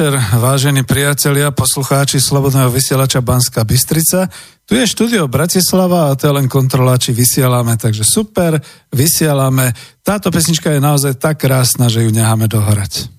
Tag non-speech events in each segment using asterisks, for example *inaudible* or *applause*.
večer, vážení priatelia, poslucháči Slobodného vysielača Banska Bystrica. Tu je štúdio Bratislava a to je len kontrola, či vysielame, takže super, vysielame. Táto pesnička je naozaj tak krásna, že ju necháme dohorať.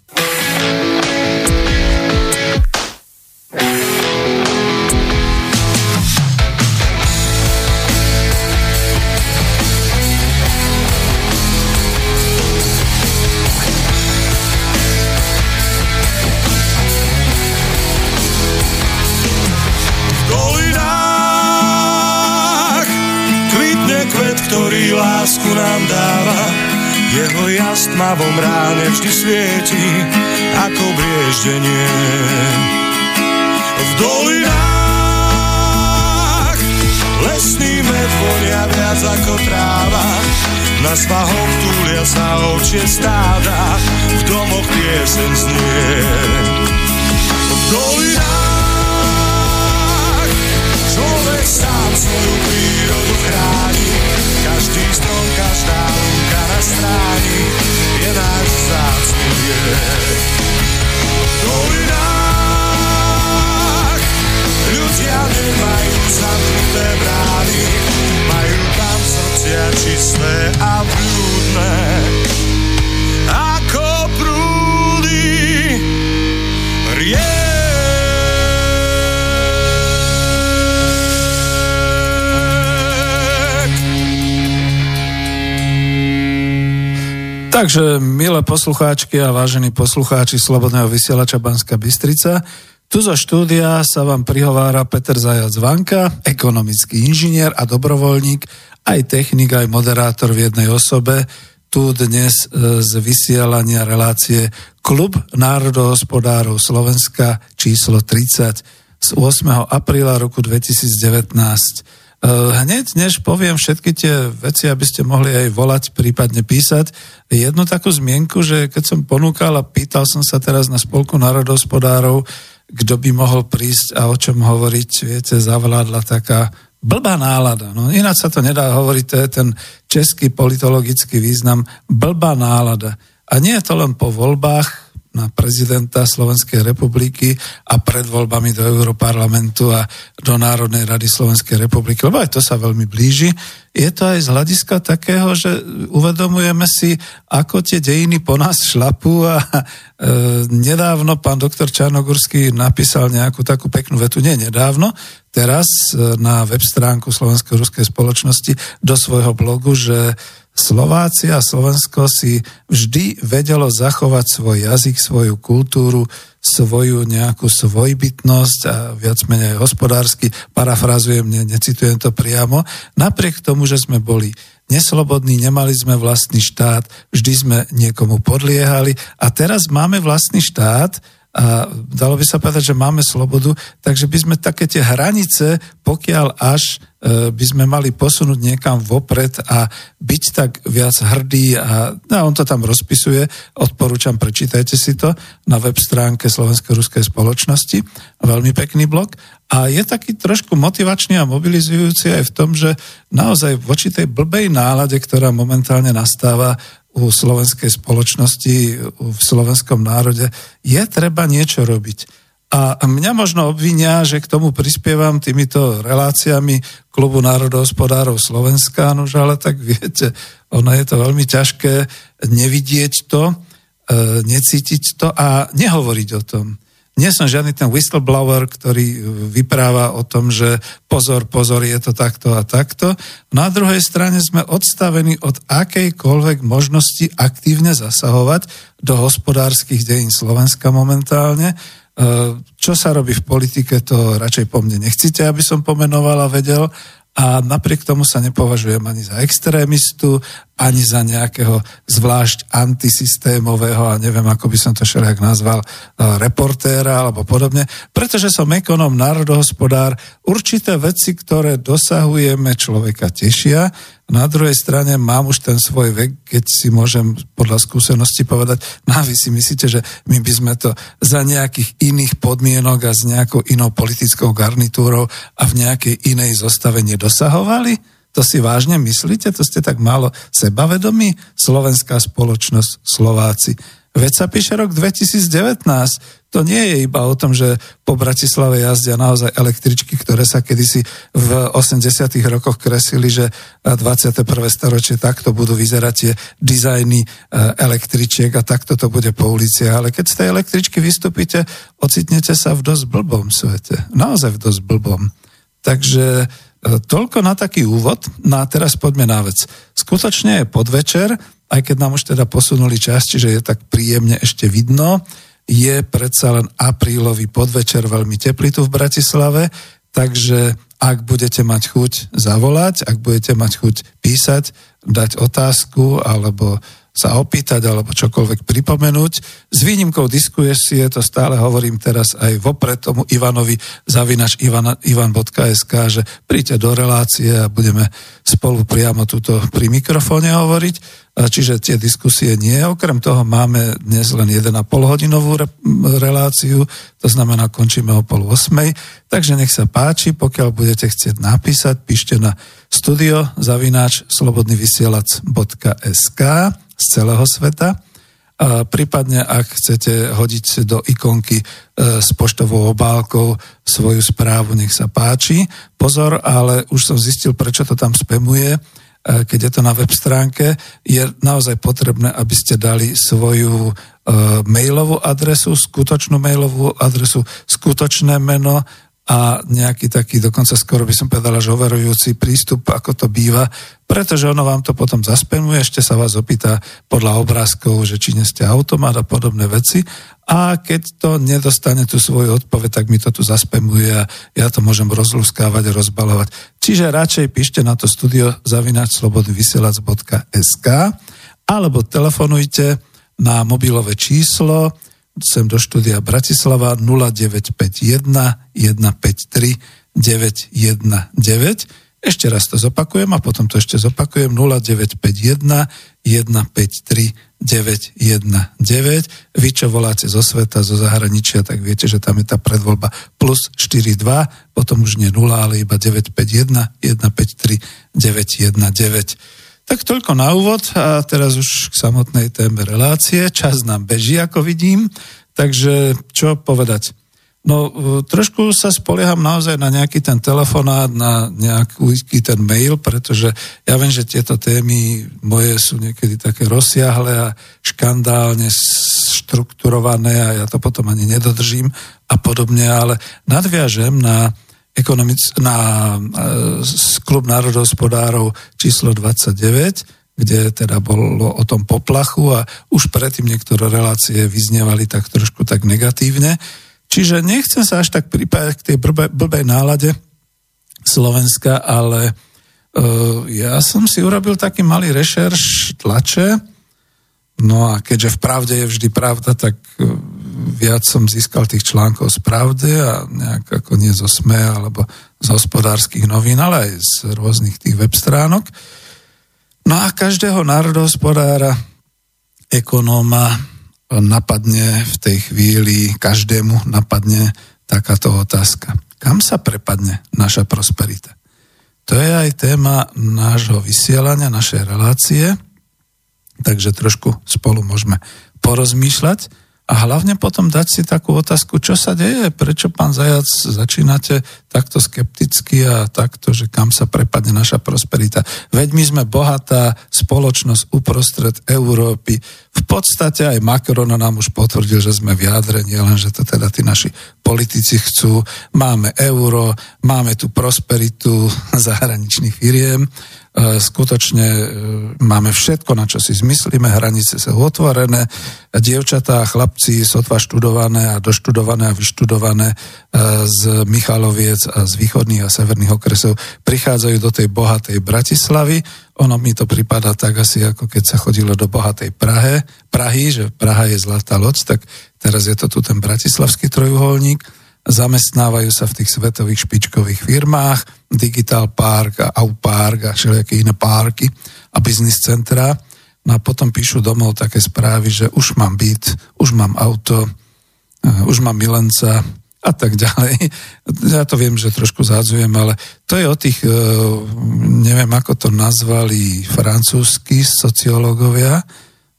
Tmavom ráne vždy svieti, ako brieždenie. V dolinách lesný med vonia viac ako tráva. Na svahoch túlia sa očie stáda, v domoch piesen znie. V dolinách človek sám svoju prírodu chráni, každý strom, dolinách ľudia nemajú zamknuté brány, majú tam srdcia čisté Takže, milé poslucháčky a vážení poslucháči Slobodného vysielača Banska Bystrica, tu zo štúdia sa vám prihovára Peter Zajac Vanka, ekonomický inžinier a dobrovoľník, aj technik, aj moderátor v jednej osobe, tu dnes e, z vysielania relácie Klub národohospodárov Slovenska číslo 30 z 8. apríla roku 2019. Eh, hneď, než poviem všetky tie veci, aby ste mohli aj volať, prípadne písať, jednu takú zmienku, že keď som ponúkal a pýtal som sa teraz na spolku národospodárov, kto by mohol prísť a o čom hovoriť, viete, zavládla taká blbá nálada. No ináč sa to nedá hovoriť, to je ten český politologický význam, blbá nálada. A nie je to len po voľbách, na prezidenta Slovenskej republiky a pred voľbami do Europarlamentu a do Národnej rady Slovenskej republiky, lebo aj to sa veľmi blíži. Je to aj z hľadiska takého, že uvedomujeme si, ako tie dejiny po nás šlapú a e, nedávno pán doktor Čarnogurský napísal nejakú takú peknú vetu, nie nedávno, teraz e, na web stránku Slovenskej ruskej spoločnosti do svojho blogu, že Slováci a Slovensko si vždy vedelo zachovať svoj jazyk, svoju kultúru, svoju nejakú svojbytnosť a viac menej hospodársky, parafrazujem, ne, necitujem to priamo, napriek tomu, že sme boli neslobodní, nemali sme vlastný štát, vždy sme niekomu podliehali a teraz máme vlastný štát, a dalo by sa povedať, že máme slobodu, takže by sme také tie hranice, pokiaľ až by sme mali posunúť niekam vopred a byť tak viac hrdý a no, on to tam rozpisuje, odporúčam, prečítajte si to na web stránke Slovenskej ruskej spoločnosti, veľmi pekný blog. A je taký trošku motivačný a mobilizujúci aj v tom, že naozaj voči tej blbej nálade, ktorá momentálne nastáva, u slovenskej spoločnosti, v slovenskom národe, je treba niečo robiť. A mňa možno obvinia, že k tomu prispievam týmito reláciami Klubu národohospodárov Slovenska, nož ale tak viete, ono je to veľmi ťažké nevidieť to, e, necítiť to a nehovoriť o tom. Nie som žiadny ten whistleblower, ktorý vypráva o tom, že pozor, pozor, je to takto a takto. Na druhej strane sme odstavení od akejkoľvek možnosti aktívne zasahovať do hospodárskych dejín Slovenska momentálne čo sa robí v politike, to radšej po mne nechcete, aby som pomenoval a vedel. A napriek tomu sa nepovažujem ani za extrémistu, ani za nejakého zvlášť antisystémového, a neviem, ako by som to všelijak nazval, e, reportéra alebo podobne, pretože som ekonom, národohospodár, určité veci, ktoré dosahujeme, človeka tešia, na druhej strane mám už ten svoj vek, keď si môžem podľa skúsenosti povedať, no a vy si myslíte, že my by sme to za nejakých iných podmienok a s nejakou inou politickou garnitúrou a v nejakej inej zostave nedosahovali? To si vážne myslíte? To ste tak málo sebavedomí? Slovenská spoločnosť, Slováci. Veď sa píše rok 2019. To nie je iba o tom, že po Bratislave jazdia naozaj električky, ktoré sa kedysi v 80 rokoch kresili, že 21. storočie takto budú vyzerať tie dizajny e, električiek a takto to bude po uliciach. Ale keď z tej električky vystúpite, ocitnete sa v dosť blbom svete. Naozaj v dosť blbom. Takže e, toľko na taký úvod. No a teraz poďme na vec. Skutočne je podvečer, aj keď nám už teda posunuli čas, čiže je tak príjemne ešte vidno je predsa len aprílový podvečer veľmi teplý tu v Bratislave, takže ak budete mať chuť zavolať, ak budete mať chuť písať, dať otázku alebo sa opýtať alebo čokoľvek pripomenúť. S výnimkou diskusie, to stále hovorím teraz aj vopred tomu Ivanovi zavinač ivan, ivan.sk, že príďte do relácie a budeme spolu priamo tuto pri mikrofóne hovoriť. Čiže tie diskusie nie. Okrem toho máme dnes len 1,5 hodinovú re- reláciu, to znamená končíme o pol 8. Takže nech sa páči, pokiaľ budete chcieť napísať, píšte na studio zavináč slobodnyvysielac.sk z celého sveta. A prípadne, ak chcete hodiť do ikonky e, s poštovou obálkou svoju správu, nech sa páči. Pozor, ale už som zistil, prečo to tam spemuje E, keď je to na web stránke, je naozaj potrebné, aby ste dali svoju e, mailovú adresu, skutočnú mailovú adresu, skutočné meno a nejaký taký, dokonca skoro by som povedala, že overujúci prístup, ako to býva, pretože ono vám to potom zaspemuje, ešte sa vás opýta podľa obrázkov, že či nie ste automat a podobné veci a keď to nedostane tú svoju odpoveď, tak mi to tu zaspemuje a ja to môžem rozluskávať a rozbalovať. Čiže radšej píšte na to studio zavinač slobodnyvysielac.sk alebo telefonujte na mobilové číslo sem do štúdia Bratislava 0951 153 919. Ešte raz to zopakujem a potom to ešte zopakujem 0951 153 919. Vy, čo voláte zo sveta, zo zahraničia, tak viete, že tam je tá predvoľba plus 42, potom už nie 0, ale iba 951 153 919. Tak toľko na úvod a teraz už k samotnej téme relácie. Čas nám beží, ako vidím, takže čo povedať? No, trošku sa spolieham naozaj na nejaký ten telefonát, na nejaký ten mail, pretože ja viem, že tieto témy moje sú niekedy také rozsiahle a škandálne štrukturované a ja to potom ani nedodržím a podobne, ale nadviažem na ekonomic, na e, klub národohospodárov číslo 29, kde teda bolo o tom poplachu a už predtým niektoré relácie vyznievali tak trošku tak negatívne. Čiže nechcem sa až tak pripájať k tej blbej, blbej nálade Slovenska, ale uh, ja som si urobil taký malý rešerš tlače, no a keďže v pravde je vždy pravda, tak uh, viac som získal tých článkov z pravdy a nejak ako nie zo SME alebo z hospodárskych novín, ale aj z rôznych tých web stránok. No a každého národohospodára, ekonóma napadne v tej chvíli, každému napadne takáto otázka. Kam sa prepadne naša prosperita? To je aj téma nášho vysielania, našej relácie. Takže trošku spolu môžeme porozmýšľať a hlavne potom dať si takú otázku, čo sa deje, prečo pán Zajac začínate takto skepticky a takto, že kam sa prepadne naša prosperita. Veď my sme bohatá spoločnosť uprostred Európy. V podstate aj Macron nám už potvrdil, že sme v jadre, len že to teda tí naši politici chcú. Máme euro, máme tu prosperitu zahraničných firiem skutočne e, máme všetko, na čo si zmyslíme, hranice sú otvorené, dievčatá a chlapci sotva študované a doštudované a vyštudované e, z Michaloviec a z východných a severných okresov prichádzajú do tej bohatej Bratislavy. Ono mi to pripadá tak asi, ako keď sa chodilo do bohatej Prahe, Prahy, že Praha je zlatá loď, tak teraz je to tu ten bratislavský trojuholník zamestnávajú sa v tých svetových špičkových firmách, Digital Park a Au Park a všelijaké iné parky a biznis centra. No a potom píšu domov také správy, že už mám byt, už mám auto, eh, už mám milenca a tak ďalej. *laughs* Ja to viem, že trošku zádzujem, ale to je o tých, eh, neviem ako to nazvali francúzski sociológovia,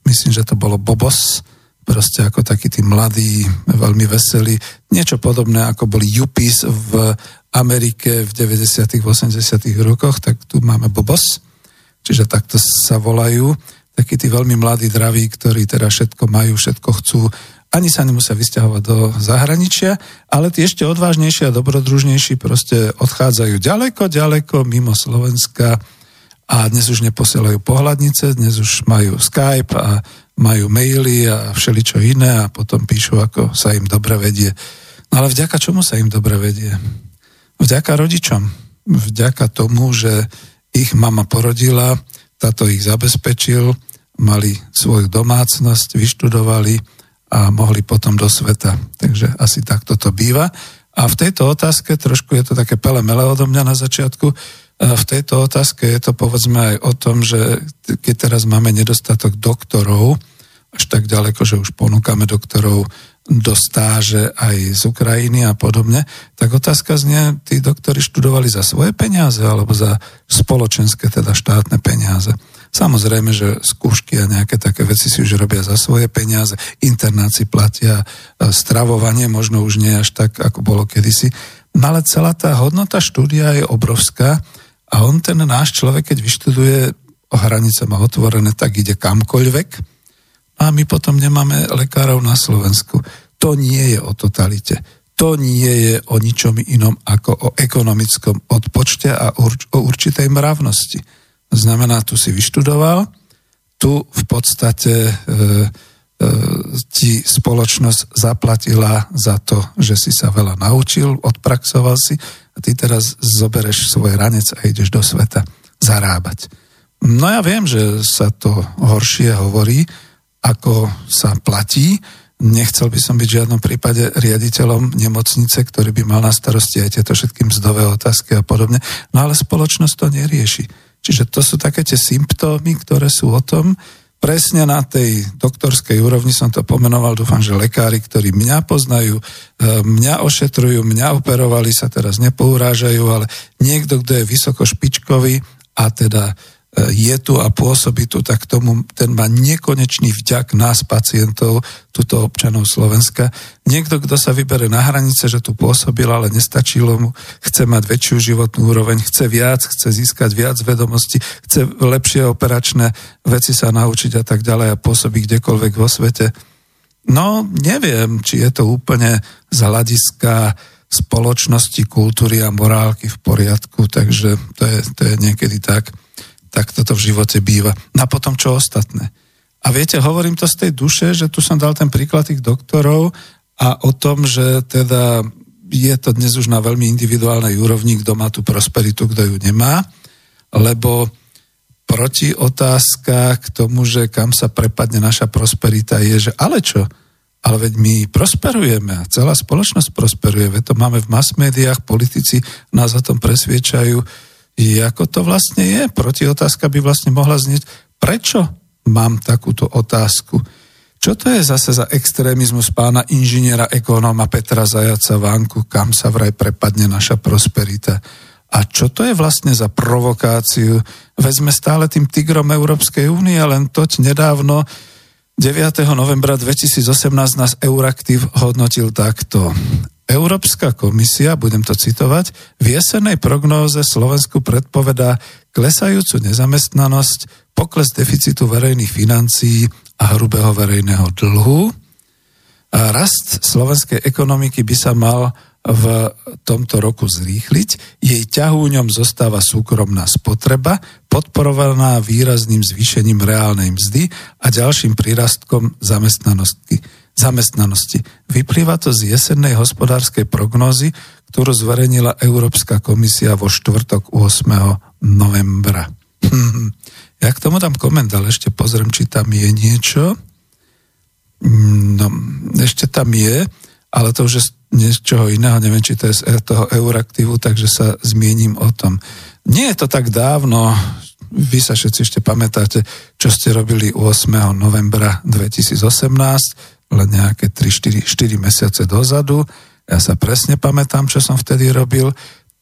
myslím, že to bolo Bobos, proste ako takí tí mladí, veľmi veselí. Niečo podobné, ako boli Yuppies v Amerike v 90 80 rokoch, tak tu máme Bobos, čiže takto sa volajú. Takí tí veľmi mladí draví, ktorí teda všetko majú, všetko chcú, ani sa nemusia vysťahovať do zahraničia, ale tí ešte odvážnejší a dobrodružnejší proste odchádzajú ďaleko, ďaleko mimo Slovenska a dnes už neposielajú pohľadnice, dnes už majú Skype a majú maily a všeličo iné a potom píšu, ako sa im dobre vedie. No ale vďaka čomu sa im dobre vedie? Vďaka rodičom. Vďaka tomu, že ich mama porodila, táto ich zabezpečil, mali svoju domácnosť, vyštudovali a mohli potom do sveta. Takže asi takto to býva. A v tejto otázke, trošku je to také pele mele odo mňa na začiatku, v tejto otázke je to povedzme aj o tom, že keď teraz máme nedostatok doktorov, až tak ďaleko, že už ponúkame doktorov do stáže aj z Ukrajiny a podobne, tak otázka znie, tí doktori študovali za svoje peniaze alebo za spoločenské, teda štátne peniaze. Samozrejme, že skúšky a nejaké také veci si už robia za svoje peniaze, internáci platia, stravovanie možno už nie až tak, ako bolo kedysi. No ale celá tá hodnota štúdia je obrovská a on, ten náš človek, keď vyštuduje, o hranice má otvorené, tak ide kamkoľvek. A my potom nemáme lekárov na Slovensku. To nie je o totalite. To nie je o ničom inom ako o ekonomickom odpočte a o určitej mravnosti. Znamená, tu si vyštudoval, tu v podstate e, e, ti spoločnosť zaplatila za to, že si sa veľa naučil, odpraxoval si a ty teraz zobereš svoj ranec a ideš do sveta zarábať. No ja viem, že sa to horšie hovorí, ako sa platí. Nechcel by som byť v žiadnom prípade riaditeľom nemocnice, ktorý by mal na starosti aj tieto všetky mzdové otázky a podobne. No ale spoločnosť to nerieši. Čiže to sú také tie symptómy, ktoré sú o tom, presne na tej doktorskej úrovni som to pomenoval, dúfam, že lekári, ktorí mňa poznajú, e, mňa ošetrujú, mňa operovali, sa teraz nepourážajú, ale niekto, kto je vysoko špičkový a teda je tu a pôsobí tu, tak tomu ten má nekonečný vďak nás, pacientov, tuto občanov Slovenska. Niekto, kto sa vybere na hranice, že tu pôsobil, ale nestačilo mu, chce mať väčšiu životnú úroveň, chce viac, chce získať viac vedomostí, chce lepšie operačné veci sa naučiť a tak ďalej a pôsobí kdekoľvek vo svete. No, neviem, či je to úplne z hľadiska spoločnosti, kultúry a morálky v poriadku, takže to je, to je niekedy tak tak toto v živote býva. No a potom čo ostatné? A viete, hovorím to z tej duše, že tu som dal ten príklad tých doktorov a o tom, že teda je to dnes už na veľmi individuálnej úrovni, kto má tú prosperitu, kto ju nemá, lebo proti otázka k tomu, že kam sa prepadne naša prosperita je, že ale čo? Ale veď my prosperujeme a celá spoločnosť prosperuje, veď to máme v mass médiách, politici nás o tom presviečajú, ako to vlastne je. Proti otázka by vlastne mohla znieť, prečo mám takúto otázku. Čo to je zase za extrémizmus pána inžiniera ekonóma Petra Zajaca Vánku, kam sa vraj prepadne naša prosperita? A čo to je vlastne za provokáciu? Veď sme stále tým tigrom Európskej únie, len toť nedávno 9. novembra 2018 nás Euraktiv hodnotil takto. Európska komisia, budem to citovať, v jesenej prognóze Slovensku predpovedá klesajúcu nezamestnanosť, pokles deficitu verejných financií a hrubého verejného dlhu. A rast slovenskej ekonomiky by sa mal v tomto roku zrýchliť. Jej ťahúňom zostáva súkromná spotreba, podporovaná výrazným zvýšením reálnej mzdy a ďalším prírastkom zamestnanosti. Zamestnanosti. Vyplýva to z jesennej hospodárskej prognózy, ktorú zverejnila Európska komisia vo štvrtok 8. novembra. Ja k tomu dám koment, ale ešte pozriem, či tam je niečo. No, ešte tam je, ale to už je niečoho iného, neviem, či to je z toho Euraktivu, takže sa zmiením o tom. Nie je to tak dávno, vy sa všetci ešte pamätáte, čo ste robili 8. novembra 2018, len nejaké 3-4 mesiace dozadu. Ja sa presne pamätám, čo som vtedy robil,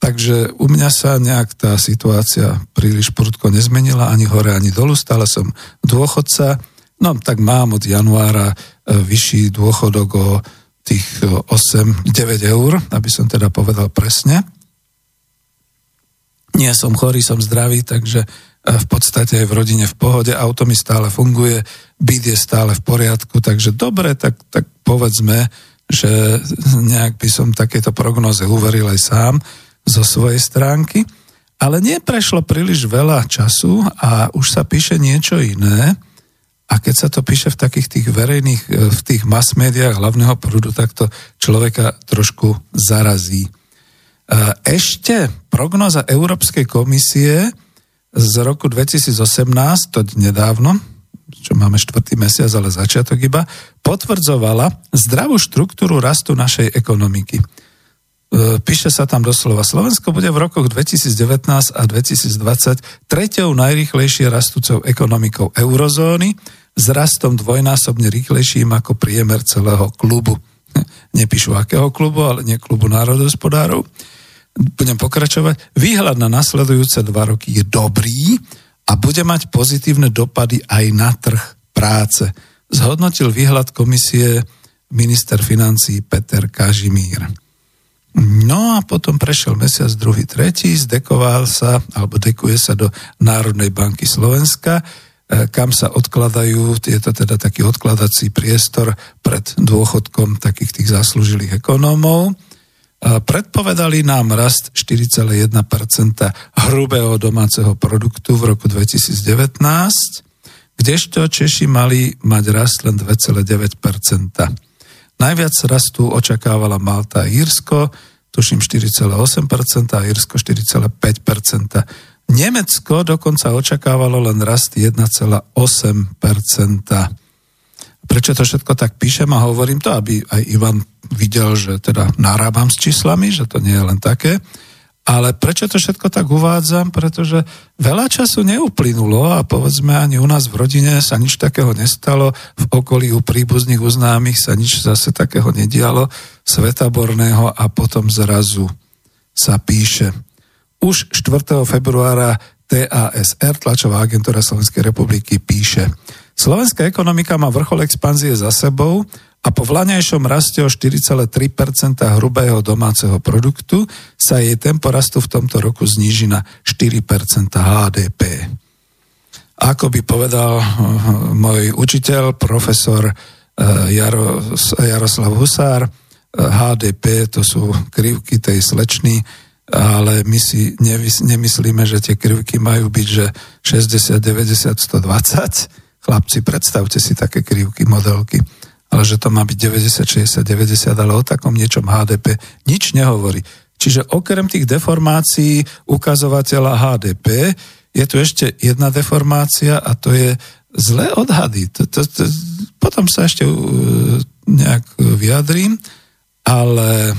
takže u mňa sa nejak tá situácia príliš prudko nezmenila, ani hore, ani dolu, stále som dôchodca, no tak mám od januára e, vyšší dôchodok o tých 8-9 eur, aby som teda povedal presne. Nie som chorý, som zdravý, takže e, v podstate aj v rodine v pohode, auto mi stále funguje, byt je stále v poriadku, takže dobre, tak, tak povedzme, že nejak by som takéto prognoze uveril aj sám zo svojej stránky. Ale neprešlo príliš veľa času a už sa píše niečo iné, a keď sa to píše v takých tých verejných, e, v tých mass médiách hlavného prúdu, tak to človeka trošku zarazí. E, ešte prognoza Európskej komisie z roku 2018, to nedávno, čo máme štvrtý mesiac, ale začiatok iba, potvrdzovala zdravú štruktúru rastu našej ekonomiky. E, píše sa tam doslova, Slovensko bude v rokoch 2019 a 2020 treťou najrýchlejšie rastúcou ekonomikou eurozóny, s rastom dvojnásobne rýchlejším ako priemer celého klubu. *laughs* Nepíšu akého klubu, ale nie klubu národospodárov. Budem pokračovať. Výhľad na nasledujúce dva roky je dobrý a bude mať pozitívne dopady aj na trh práce. Zhodnotil výhľad komisie minister financí Peter Kažimír. No a potom prešiel mesiac, druhý, tretí, zdekoval sa, alebo dekuje sa do Národnej banky Slovenska, E, kam sa odkladajú, je to teda taký odkladací priestor pred dôchodkom takých tých zaslúžilých ekonómov. Predpovedali nám rast 4,1% hrubého domáceho produktu v roku 2019, kdežto Češi mali mať rast len 2,9%. Najviac rastu očakávala Malta a Írsko, tuším 4,8% a Írsko 4,5%. Nemecko dokonca očakávalo len rast 1,8%. Prečo to všetko tak píšem a hovorím to, aby aj Ivan videl, že teda narábam s číslami, že to nie je len také. Ale prečo to všetko tak uvádzam? Pretože veľa času neuplynulo a povedzme ani u nás v rodine sa nič takého nestalo, v okolí u príbuzných uznámych sa nič zase takého nedialo, svetaborného a potom zrazu sa píše už 4. februára TASR, tlačová agentúra Slovenskej republiky, píše Slovenská ekonomika má vrchol expanzie za sebou a po vlaňajšom raste o 4,3% hrubého domáceho produktu sa jej tempo rastu v tomto roku zníži na 4% HDP. Ako by povedal eh, môj učiteľ, profesor eh, Jaro, Jaroslav Husár, HDP eh, to sú krivky tej slečny ale my si nemyslíme, že tie krivky majú byť, že 60, 90, 120. Chlapci, predstavte si také krivky, modelky. Ale že to má byť 90, 60, 90, ale o takom niečom HDP nič nehovorí. Čiže okrem tých deformácií ukazovateľa HDP je tu ešte jedna deformácia a to je zlé odhady. To, to, to, potom sa ešte uh, nejak vyjadrím, ale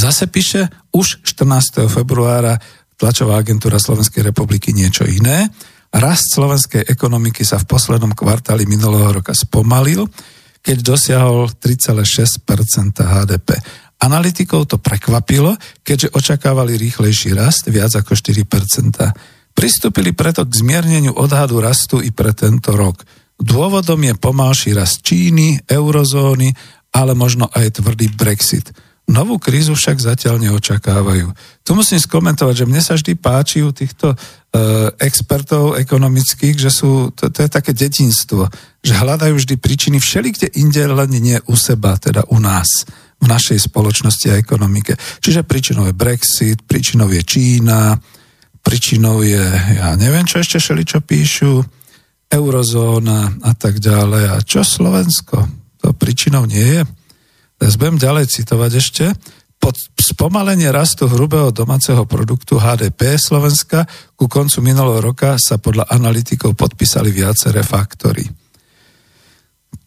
Zase píše už 14. februára tlačová agentúra Slovenskej republiky niečo iné. Rast slovenskej ekonomiky sa v poslednom kvartáli minulého roka spomalil, keď dosiahol 3,6% HDP. Analytikov to prekvapilo, keďže očakávali rýchlejší rast, viac ako 4%. Pristúpili preto k zmierneniu odhadu rastu i pre tento rok. Dôvodom je pomalší rast Číny, eurozóny, ale možno aj tvrdý Brexit. Novú krízu však zatiaľ neočakávajú. Tu musím skomentovať, že mne sa vždy páči u týchto e, expertov ekonomických, že sú, to, to je také detinstvo, že hľadajú vždy príčiny všelikde inde, len nie u seba, teda u nás, v našej spoločnosti a ekonomike. Čiže príčinou je Brexit, príčinou je Čína, príčinou je, ja neviem, čo ešte šeli, čo píšu, eurozóna a tak ďalej. A čo Slovensko? To príčinou nie je. Budem ďalej citovať ešte. Pod spomalenie rastu hrubého domáceho produktu HDP Slovenska ku koncu minulého roka sa podľa analytikov podpísali viaceré faktory.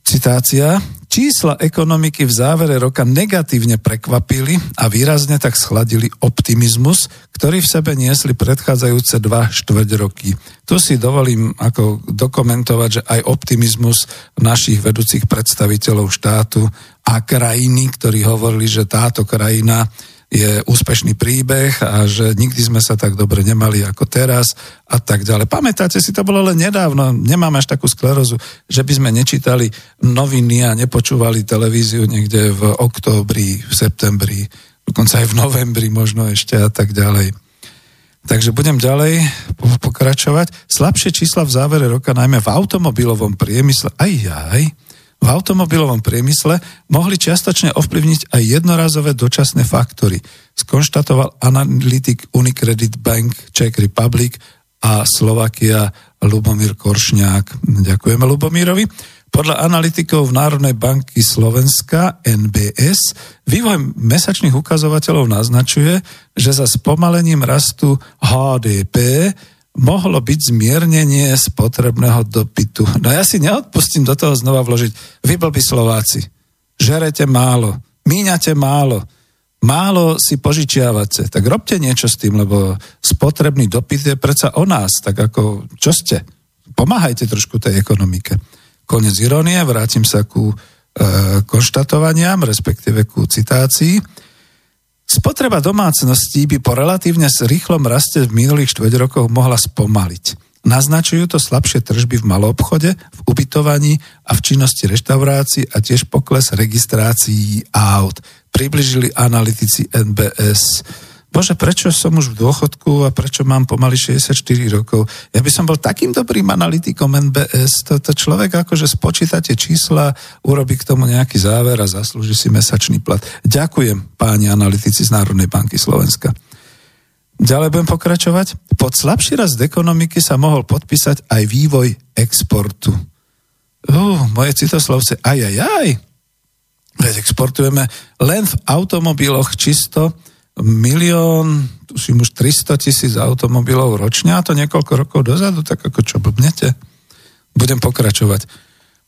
Citácia. Čísla ekonomiky v závere roka negatívne prekvapili a výrazne tak schladili optimizmus, ktorý v sebe niesli predchádzajúce dva štvrť roky. Tu si dovolím ako dokumentovať, že aj optimizmus našich vedúcich predstaviteľov štátu a krajiny, ktorí hovorili, že táto krajina je úspešný príbeh a že nikdy sme sa tak dobre nemali ako teraz a tak ďalej. Pamätáte si, to bolo len nedávno, nemáme až takú sklerozu, že by sme nečítali noviny a nepočúvali televíziu niekde v októbri, v septembri, dokonca aj v novembri možno ešte a tak ďalej. Takže budem ďalej pokračovať. Slabšie čísla v závere roka, najmä v automobilovom priemysle, aj aj, v automobilovom priemysle mohli čiastočne ovplyvniť aj jednorazové dočasné faktory, skonštatoval analytik Unicredit Bank Czech Republic a Slovakia Lubomír Koršňák. Ďakujeme Lubomírovi. Podľa analytikov Národnej banky Slovenska NBS vývoj mesačných ukazovateľov naznačuje, že za spomalením rastu HDP mohlo byť zmiernenie spotrebného dopytu. No ja si neodpustím do toho znova vložiť. Vy blbí Slováci, žerete málo, míňate málo, málo si požičiavate, tak robte niečo s tým, lebo spotrebný dopyt je predsa o nás, tak ako, čo ste? Pomáhajte trošku tej ekonomike. Konec irónie, vrátim sa ku e, konštatovaniam, respektíve ku citácii. Spotreba domácností by po relatívne rýchlom raste v minulých štveť rokoch mohla spomaliť. Naznačujú to slabšie tržby v maloobchode, v ubytovaní a v činnosti reštaurácií a tiež pokles registrácií aut. Približili analytici NBS. Bože, prečo som už v dôchodku a prečo mám pomaly 64 rokov? Ja by som bol takým dobrým analytikom NBS. To, to človek akože spočíta tie čísla, urobí k tomu nejaký záver a zaslúži si mesačný plat. Ďakujem páni analytici z Národnej banky Slovenska. Ďalej budem pokračovať. Pod slabší rast ekonomiky sa mohol podpísať aj vývoj exportu. Uh, moje citoslovce, aj, aj, aj. Veď exportujeme len v automobiloch čisto milión, tuším už 300 tisíc automobilov ročne a to niekoľko rokov dozadu, tak ako čo blbnete? Budem pokračovať.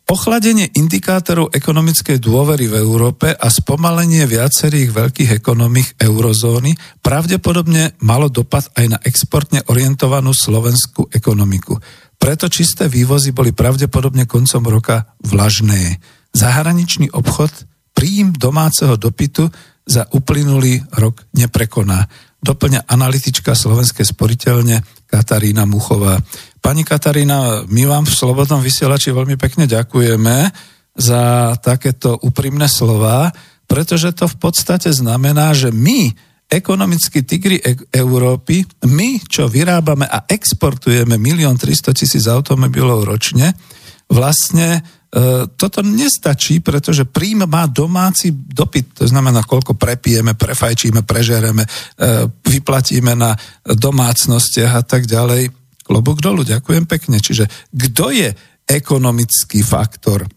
Ochladenie indikátorov ekonomickej dôvery v Európe a spomalenie viacerých veľkých ekonomik eurozóny pravdepodobne malo dopad aj na exportne orientovanú slovenskú ekonomiku. Preto čisté vývozy boli pravdepodobne koncom roka vlažné. Zahraničný obchod, príjim domáceho dopytu za uplynulý rok neprekoná. Doplňa analytička Slovenskej sporiteľne Katarína Muchová. Pani Katarína, my vám v Slobodnom vysielači veľmi pekne ďakujeme za takéto úprimné slova, pretože to v podstate znamená, že my, ekonomickí tigri e- Európy, my, čo vyrábame a exportujeme milión 300 tisíc automobilov ročne, vlastne E, toto nestačí, pretože príjm má domáci dopyt, to znamená, koľko prepijeme, prefajčíme, prežereme, e, vyplatíme na domácnostiach a tak ďalej. Klobúk dolu, ďakujem pekne. Čiže kto je ekonomický faktor e,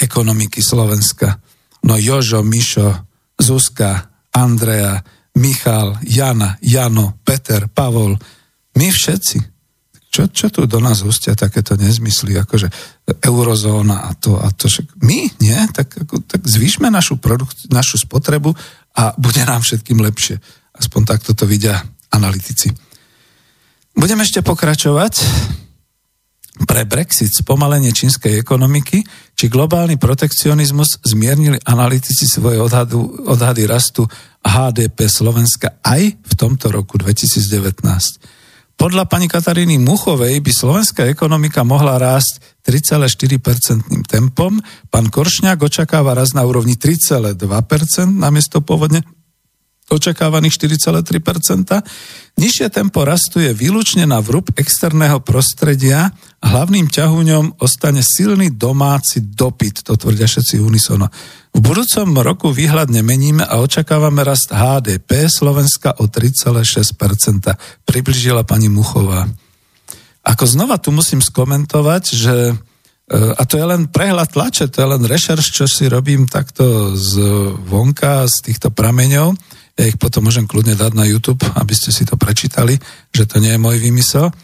ekonomiky Slovenska? No Jožo, Mišo, Zuzka, Andrea, Michal, Jana, Jano, Peter, Pavol, my všetci čo, čo tu do nás hustia takéto nezmysly, akože eurozóna a to a to. Však my, nie? Tak, ako, tak zvýšme našu, produkt, našu spotrebu a bude nám všetkým lepšie. Aspoň takto to vidia analytici. Budem ešte pokračovať. pre Brexit, spomalenie čínskej ekonomiky či globálny protekcionizmus zmiernili analytici svoje odhadu, odhady rastu HDP Slovenska aj v tomto roku 2019. Podľa pani Kataríny Muchovej by slovenská ekonomika mohla rásť 3,4% tempom. Pán Koršňák očakáva rast na úrovni 3,2% namiesto pôvodne očakávaných 4,3%. Nižšie tempo rastu je výlučne na vrúb externého prostredia a hlavným ťahuňom ostane silný domáci dopyt, to tvrdia všetci unisono. V budúcom roku výhľad nemeníme a očakávame rast HDP Slovenska o 3,6%, približila pani Muchová. Ako znova tu musím skomentovať, že e, a to je len prehľad tlače, to je len rešerš, čo si robím takto z vonka, z týchto prameňov ja ich potom môžem kľudne dať na YouTube, aby ste si to prečítali, že to nie je môj vymysel,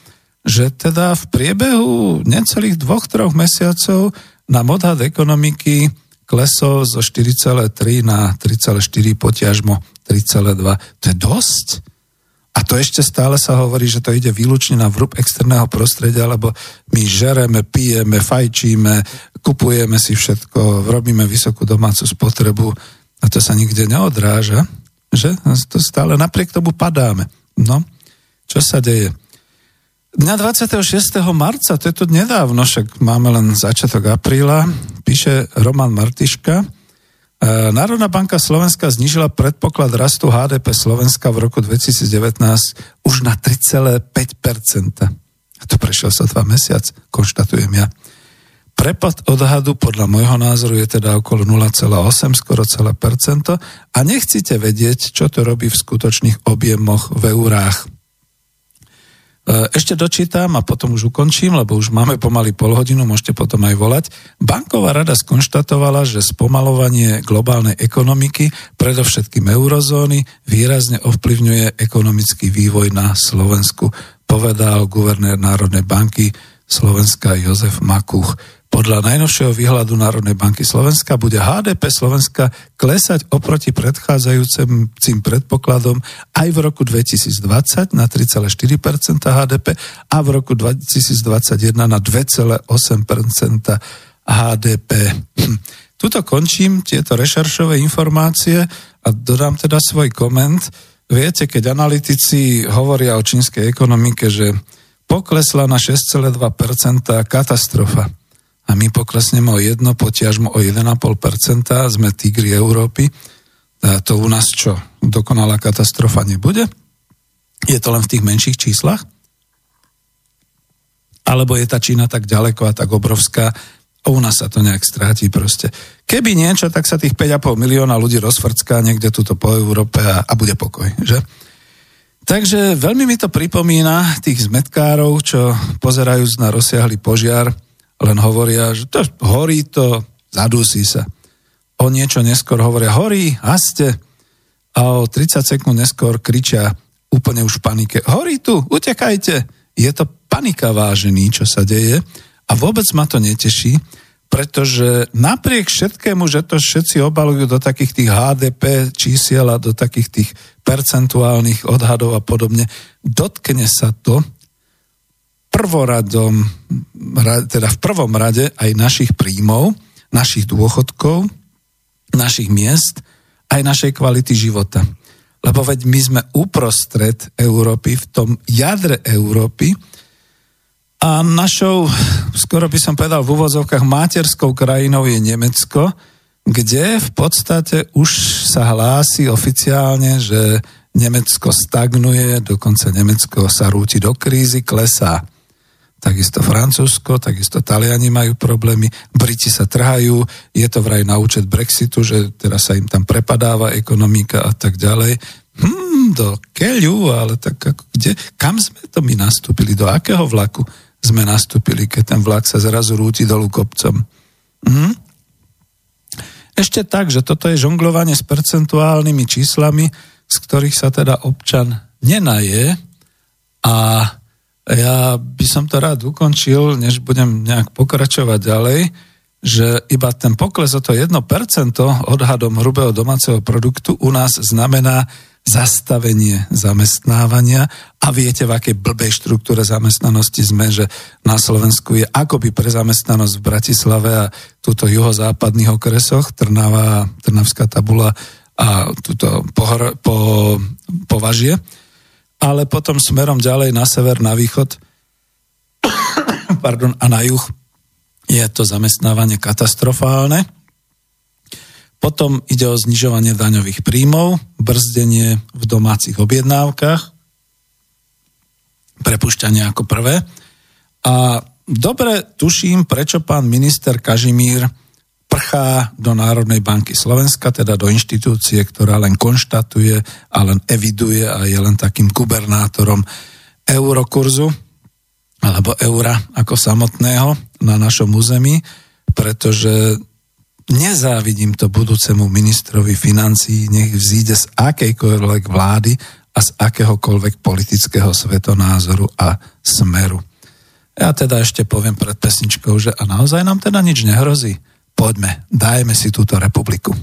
že teda v priebehu necelých dvoch, troch mesiacov na odhad ekonomiky klesol zo 4,3 na 3,4 potiažmo 3,2. To je dosť. A to ešte stále sa hovorí, že to ide výlučne na vrúb externého prostredia, lebo my žereme, pijeme, fajčíme, kupujeme si všetko, robíme vysokú domácu spotrebu a to sa nikde neodráža že to stále napriek tomu padáme. No, čo sa deje? Dňa 26. marca, to je to nedávno, však máme len začiatok apríla, píše Roman Martiška, e, Národná banka Slovenska znižila predpoklad rastu HDP Slovenska v roku 2019 už na 3,5%. A to prešiel sa dva mesiac, konštatujem ja. Prepad odhadu podľa môjho názoru je teda okolo 0,8, skoro celé percento a nechcete vedieť, čo to robí v skutočných objemoch v eurách. E, ešte dočítam a potom už ukončím, lebo už máme pomaly pol hodinu, môžete potom aj volať. Banková rada skonštatovala, že spomalovanie globálnej ekonomiky, predovšetkým eurozóny, výrazne ovplyvňuje ekonomický vývoj na Slovensku, povedal guvernér Národnej banky Slovenska Jozef Makuch. Podľa najnovšieho výhľadu Národnej banky Slovenska bude HDP Slovenska klesať oproti predchádzajúcim predpokladom aj v roku 2020 na 3,4% HDP a v roku 2021 na 2,8% HDP. Hm. Tuto končím tieto rešeršové informácie a dodám teda svoj koment. Viete, keď analytici hovoria o čínskej ekonomike, že poklesla na 6,2% katastrofa a my poklesneme o 1, potiažmo o 1,5%, sme tigri Európy. A to u nás čo? Dokonalá katastrofa nebude? Je to len v tých menších číslach? Alebo je tá Čína tak ďaleko a tak obrovská, a u nás sa to nejak stráti proste. Keby niečo, tak sa tých 5,5 milióna ľudí rozfrcká niekde tuto po Európe a, a bude pokoj, že? Takže veľmi mi to pripomína tých zmetkárov, čo pozerajú na rozsiahly požiar, len hovoria, že to horí to, zadusí sa. O niečo neskôr hovoria, horí, haste. A o 30 sekúnd neskôr kričia úplne už v panike, horí tu, utekajte. Je to panika vážený, čo sa deje a vôbec ma to neteší, pretože napriek všetkému, že to všetci obalujú do takých tých HDP čísiel a do takých tých percentuálnych odhadov a podobne, dotkne sa to prvoradom, teda v prvom rade aj našich príjmov, našich dôchodkov, našich miest, aj našej kvality života. Lebo veď my sme uprostred Európy, v tom jadre Európy a našou, skoro by som povedal v úvozovkách, materskou krajinou je Nemecko, kde v podstate už sa hlási oficiálne, že Nemecko stagnuje, dokonca Nemecko sa rúti do krízy, klesá takisto Francúzsko, takisto Taliani majú problémy, Briti sa trhajú, je to vraj na účet Brexitu, že teraz sa im tam prepadáva ekonomika a tak ďalej. Hmm, do keľu, ale tak ako kde, kam sme to my nastúpili, do akého vlaku sme nastúpili, keď ten vlak sa zrazu rúti dolu kopcom. Hmm? Ešte tak, že toto je žonglovanie s percentuálnymi číslami, z ktorých sa teda občan nenaje a ja by som to rád ukončil, než budem nejak pokračovať ďalej, že iba ten pokles o to 1% odhadom hrubého domáceho produktu u nás znamená zastavenie zamestnávania. A viete, v akej blbej štruktúre zamestnanosti sme, že na Slovensku je akoby pre zamestnanosť v Bratislave a túto juhozápadných okresoch, Trnava, Trnavská tabula a túto pohor, po, považie, ale potom smerom ďalej na sever, na východ *coughs* pardon, a na juh je to zamestnávanie katastrofálne potom ide o znižovanie daňových príjmov, brzdenie v domácich objednávkach, prepušťanie ako prvé. A dobre tuším, prečo pán minister Kažimír prchá do Národnej banky Slovenska, teda do inštitúcie, ktorá len konštatuje a len eviduje a je len takým gubernátorom eurokurzu alebo eura ako samotného na našom území, pretože Nezávidím to budúcemu ministrovi financií, nech vzíde z akejkoľvek vlády a z akéhokoľvek politického svetonázoru a smeru. Ja teda ešte poviem pred pesničkou, že a naozaj nám teda nič nehrozí. Poďme, dajme si túto republiku.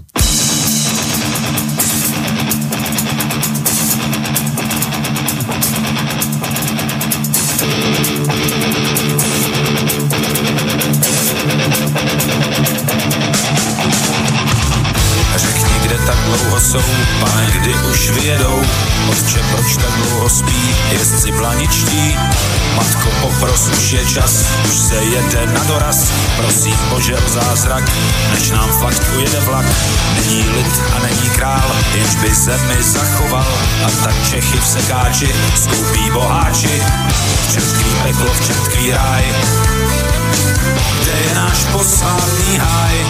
Jsou, pane, kdy už vyjedou, otče, proč tak dlouho spí, jezdci blaničtí, matko, popros, už je čas, už se jede na doraz, prosím Bože o zázrak, než nám fakt ujede vlak, není lid a není král, jenž by zemi zachoval, a tak Čechy v sekáči, skoupí boháči, v český peklo, v český ráj, kde je náš posvátný háj,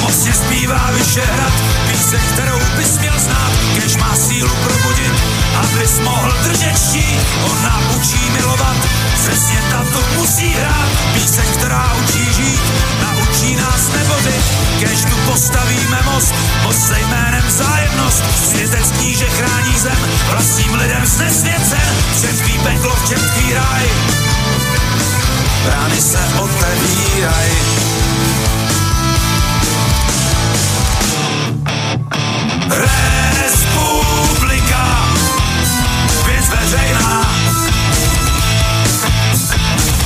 Mocně zpívá Vyšehrad, píseň, kterou bys měl znát, kež má sílu probudit, abys mohl držet štít, on nám učí milovat, přesně tato musí hrát, píseň, která učí žít, naučí nás nebodit, kež tu postavíme most, most se jménem zájemnost, světec kníže chrání zem, vlastním lidem znesvěcen, všem tvý peklo, všem tvý ráj, brány se otevíraj. Respublika, věc veřejná,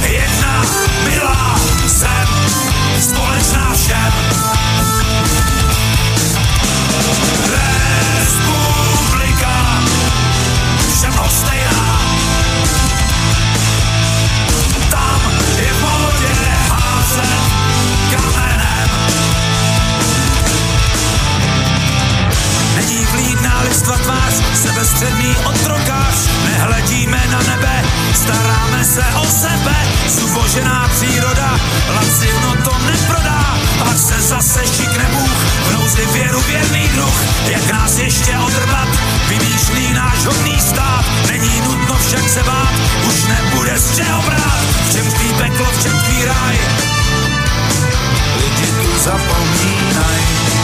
jedna milá zem, společná všem. Respublika, všem stejná, sebestředný otrokář, nehledíme na nebe, staráme se o sebe, zubožená příroda, lacino to neprodá, pak se zase šikne Bůh, v nouzi věru věrný druh, jak nás ještě odrbat, vymýšlí náš hodný stát, není nutno však se bát, už nebude z čeho brát, v čem tvý peklo, v čem tvý ráj, lidi tu zapomínaj.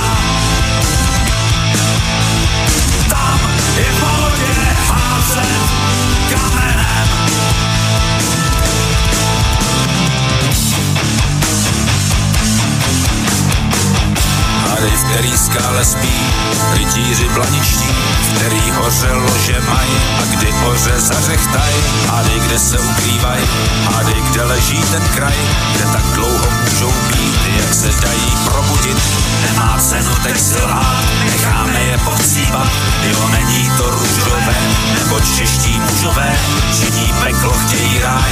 který skále spí, rytíři blaničtí, který hoře lože maj a kdy hoře zařechtaj. Hady, kde se ukrývaj, hady, kde leží ten kraj, kde tak dlouho můžou být, jak se dají probudit. Nemá cenu teď selhát, necháme je povcípat, jo, není to růžové, nebo čeští mužové, činí peklo, chtějí ráj.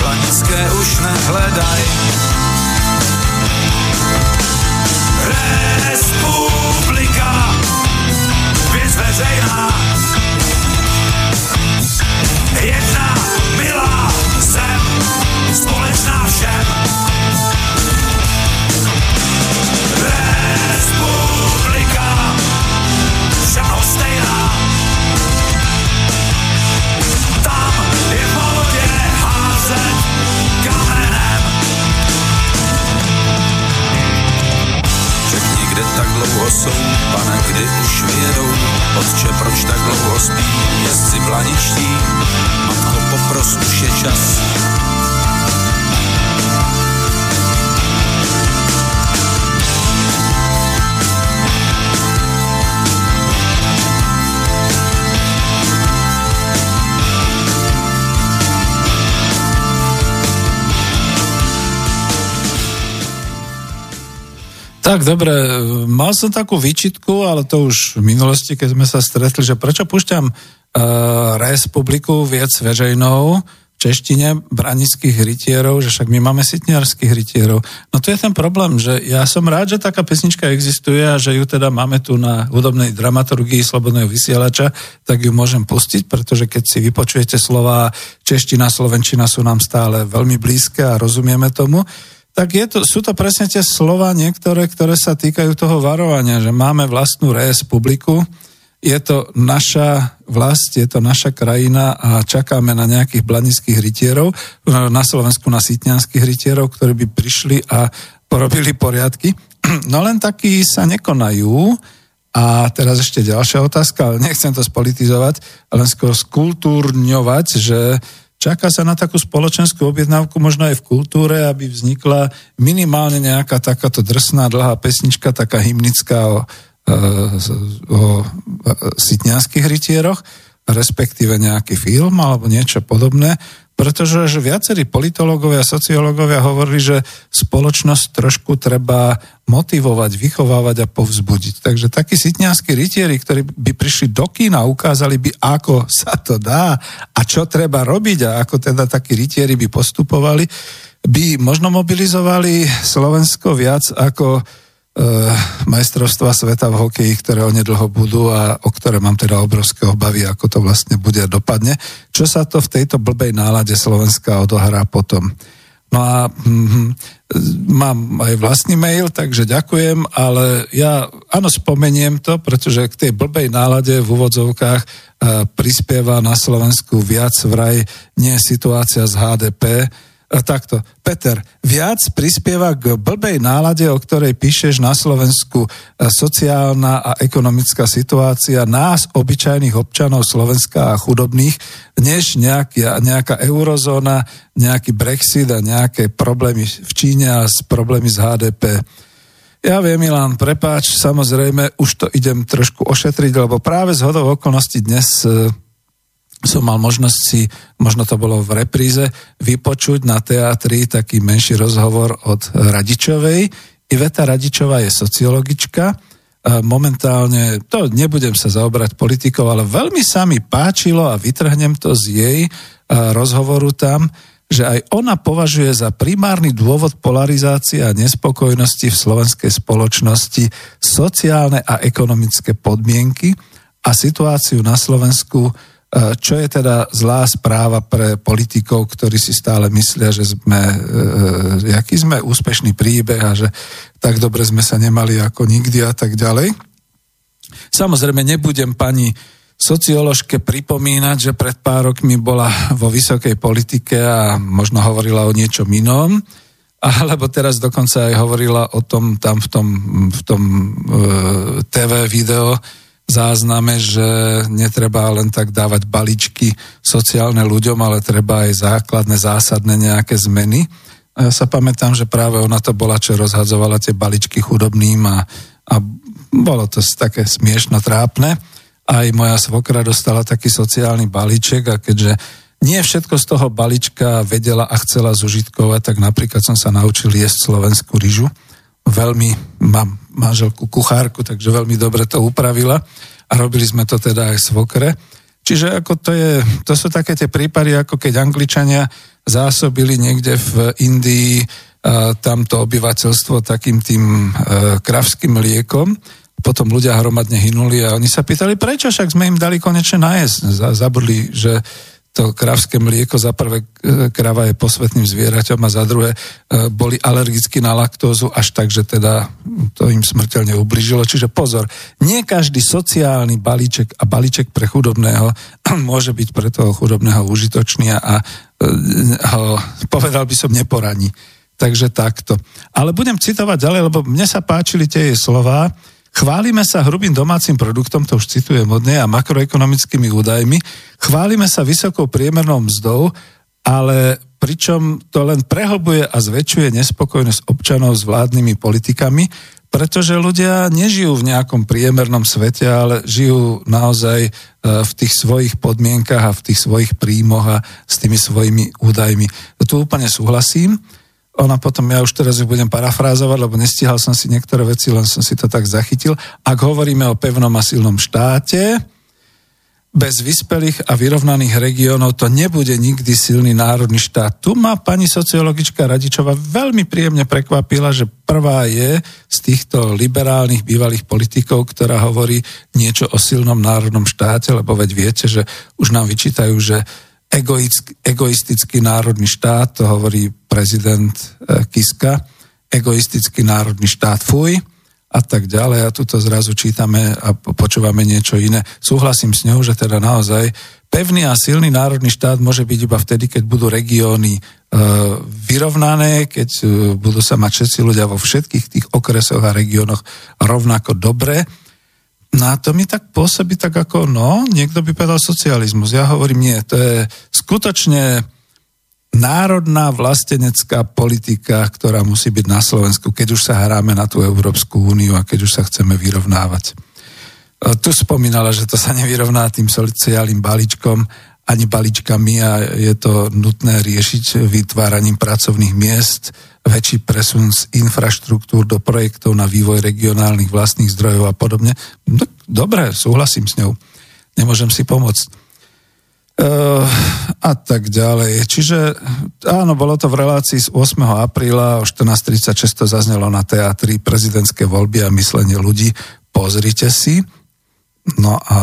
Planické už nehledaj, Respublika, věc veřejná, jedna milá zem, společná všem. Respublika, všem stejná, dlouho jsou, pane, kdy už vyjedou, otče, proč tak dlouho spí, jezdci blaničtí, matko, popros, už je čas, Tak, dobre, mal som takú výčitku, ale to už v minulosti, keď sme sa stretli, že prečo púšťam uh, Respubliku viac veřejnou v češtine branických rytierov, že však my máme sitniarských rytierov. No to je ten problém, že ja som rád, že taká pesnička existuje a že ju teda máme tu na hudobnej dramaturgii Slobodného vysielača, tak ju môžem pustiť, pretože keď si vypočujete slova čeština, slovenčina sú nám stále veľmi blízke a rozumieme tomu tak je to, sú to presne tie slova niektoré, ktoré sa týkajú toho varovania, že máme vlastnú republiku, je to naša vlast, je to naša krajina a čakáme na nejakých blanických rytierov, na Slovensku na sitňanských rytierov, ktorí by prišli a porobili poriadky. *clears throat* No len takí sa nekonajú. A teraz ešte ďalšia otázka, ale nechcem to spolitizovať, len skôr skultúrňovať, že Čaká sa na takú spoločenskú objednávku možno aj v kultúre, aby vznikla minimálne nejaká takáto drsná, dlhá pesnička, taká hymnická o, e, o, o sitňanských rytieroch, respektíve nejaký film alebo niečo podobné, pretože že viacerí politológovia a sociológovia hovorili, že spoločnosť trošku treba motivovať, vychovávať a povzbudiť. Takže takí sitňanskí rytieri, ktorí by prišli do kína, ukázali by, ako sa to dá a čo treba robiť a ako teda takí rytieri by postupovali, by možno mobilizovali Slovensko viac ako majstrovstva sveta v hokeji, ktoré onedlho budú a o ktoré mám teda obrovské obavy, ako to vlastne bude a dopadne. Čo sa to v tejto blbej nálade Slovenska odohrá potom. No a mm, mám aj vlastný mail, takže ďakujem, ale ja áno spomeniem to, pretože k tej blbej nálade v úvodzovkách e, prispieva na Slovensku viac vraj nie situácia z HDP, takto. Peter, viac prispieva k blbej nálade, o ktorej píšeš na Slovensku e, sociálna a ekonomická situácia nás, obyčajných občanov Slovenska a chudobných, než nejaký, nejaká eurozóna, nejaký Brexit a nejaké problémy v Číne a problémy z HDP. Ja viem, Milan, prepáč, samozrejme, už to idem trošku ošetriť, lebo práve z hodou okolností dnes e, som mal možnosť si, možno to bolo v repríze, vypočuť na teatri taký menší rozhovor od Radičovej. Iveta Radičová je sociologička, momentálne, to nebudem sa zaobrať politikou, ale veľmi sa mi páčilo a vytrhnem to z jej rozhovoru tam, že aj ona považuje za primárny dôvod polarizácie a nespokojnosti v slovenskej spoločnosti sociálne a ekonomické podmienky a situáciu na Slovensku E, čo je teda zlá správa pre politikov, ktorí si stále myslia, že sme, e, jaký sme úspešný príbeh a že tak dobre sme sa nemali ako nikdy a tak ďalej. Samozrejme, nebudem pani socioložke pripomínať, že pred pár rokmi bola vo vysokej politike a možno hovorila o niečom inom, alebo teraz dokonca aj hovorila o tom tam v tom, v tom e, TV video, zázname, že netreba len tak dávať baličky sociálne ľuďom, ale treba aj základné, zásadné nejaké zmeny. A ja sa pamätám, že práve ona to bola, čo rozhadzovala tie baličky chudobným a, a bolo to také smiešno trápne. Aj moja svokra dostala taký sociálny balíček a keďže nie všetko z toho balíčka vedela a chcela zužitkovať, tak napríklad som sa naučil jesť slovenskú ryžu veľmi, mám manželku kuchárku, takže veľmi dobre to upravila a robili sme to teda aj svokre. Čiže ako to, je, to sú také tie prípady, ako keď Angličania zásobili niekde v Indii a, tamto obyvateľstvo takým tým a, kravským liekom, potom ľudia hromadne hynuli a oni sa pýtali, prečo však sme im dali konečne najesť. Zabudli, že to kravské mlieko, za prvé e, krava je posvetným zvieraťom a za druhé e, boli alergicky na laktózu až tak, že teda to im smrteľne ubližilo. Čiže pozor, nie každý sociálny balíček a balíček pre chudobného *clears throat* môže byť pre toho chudobného užitočný a e, ho, povedal by som, neporaní. Takže takto. Ale budem citovať ďalej, lebo mne sa páčili tie jej slova, Chválime sa hrubým domácim produktom, to už citujem modne, a makroekonomickými údajmi. Chválime sa vysokou priemernou mzdou, ale pričom to len prehlbuje a zväčšuje nespokojnosť občanov s vládnymi politikami, pretože ľudia nežijú v nejakom priemernom svete, ale žijú naozaj e, v tých svojich podmienkach a v tých svojich príjmoch a s tými svojimi údajmi. Tu úplne súhlasím. Ona potom, ja už teraz ju budem parafrázovať, lebo nestihal som si niektoré veci, len som si to tak zachytil. Ak hovoríme o pevnom a silnom štáte, bez vyspelých a vyrovnaných regiónov to nebude nikdy silný národný štát. Tu ma pani sociologička Radičová veľmi príjemne prekvapila, že prvá je z týchto liberálnych bývalých politikov, ktorá hovorí niečo o silnom národnom štáte, lebo veď viete, že už nám vyčítajú, že egoistický národný štát, to hovorí prezident eh, Kiska, egoistický národný štát, fuj, a tak ďalej a tuto zrazu čítame a počúvame niečo iné. Súhlasím s ňou, že teda naozaj pevný a silný národný štát môže byť iba vtedy, keď budú regióny e, vyrovnané, keď e, budú sa mať všetci ľudia vo všetkých tých okresoch a regiónoch rovnako dobre. No a to mi tak pôsobí tak ako, no, niekto by povedal socializmus. Ja hovorím, nie, to je skutočne národná vlastenecká politika, ktorá musí byť na Slovensku, keď už sa hráme na tú Európsku úniu a keď už sa chceme vyrovnávať. E, tu spomínala, že to sa nevyrovná tým sociálnym balíčkom ani balíčkami a je to nutné riešiť vytváraním pracovných miest, väčší presun z infraštruktúr do projektov na vývoj regionálnych vlastných zdrojov a podobne. No, dobre, súhlasím s ňou. Nemôžem si pomôcť. Uh, a tak ďalej. Čiže áno, bolo to v relácii z 8. apríla o 14.36 to zaznelo na teatri prezidentské voľby a myslenie ľudí. Pozrite si. No a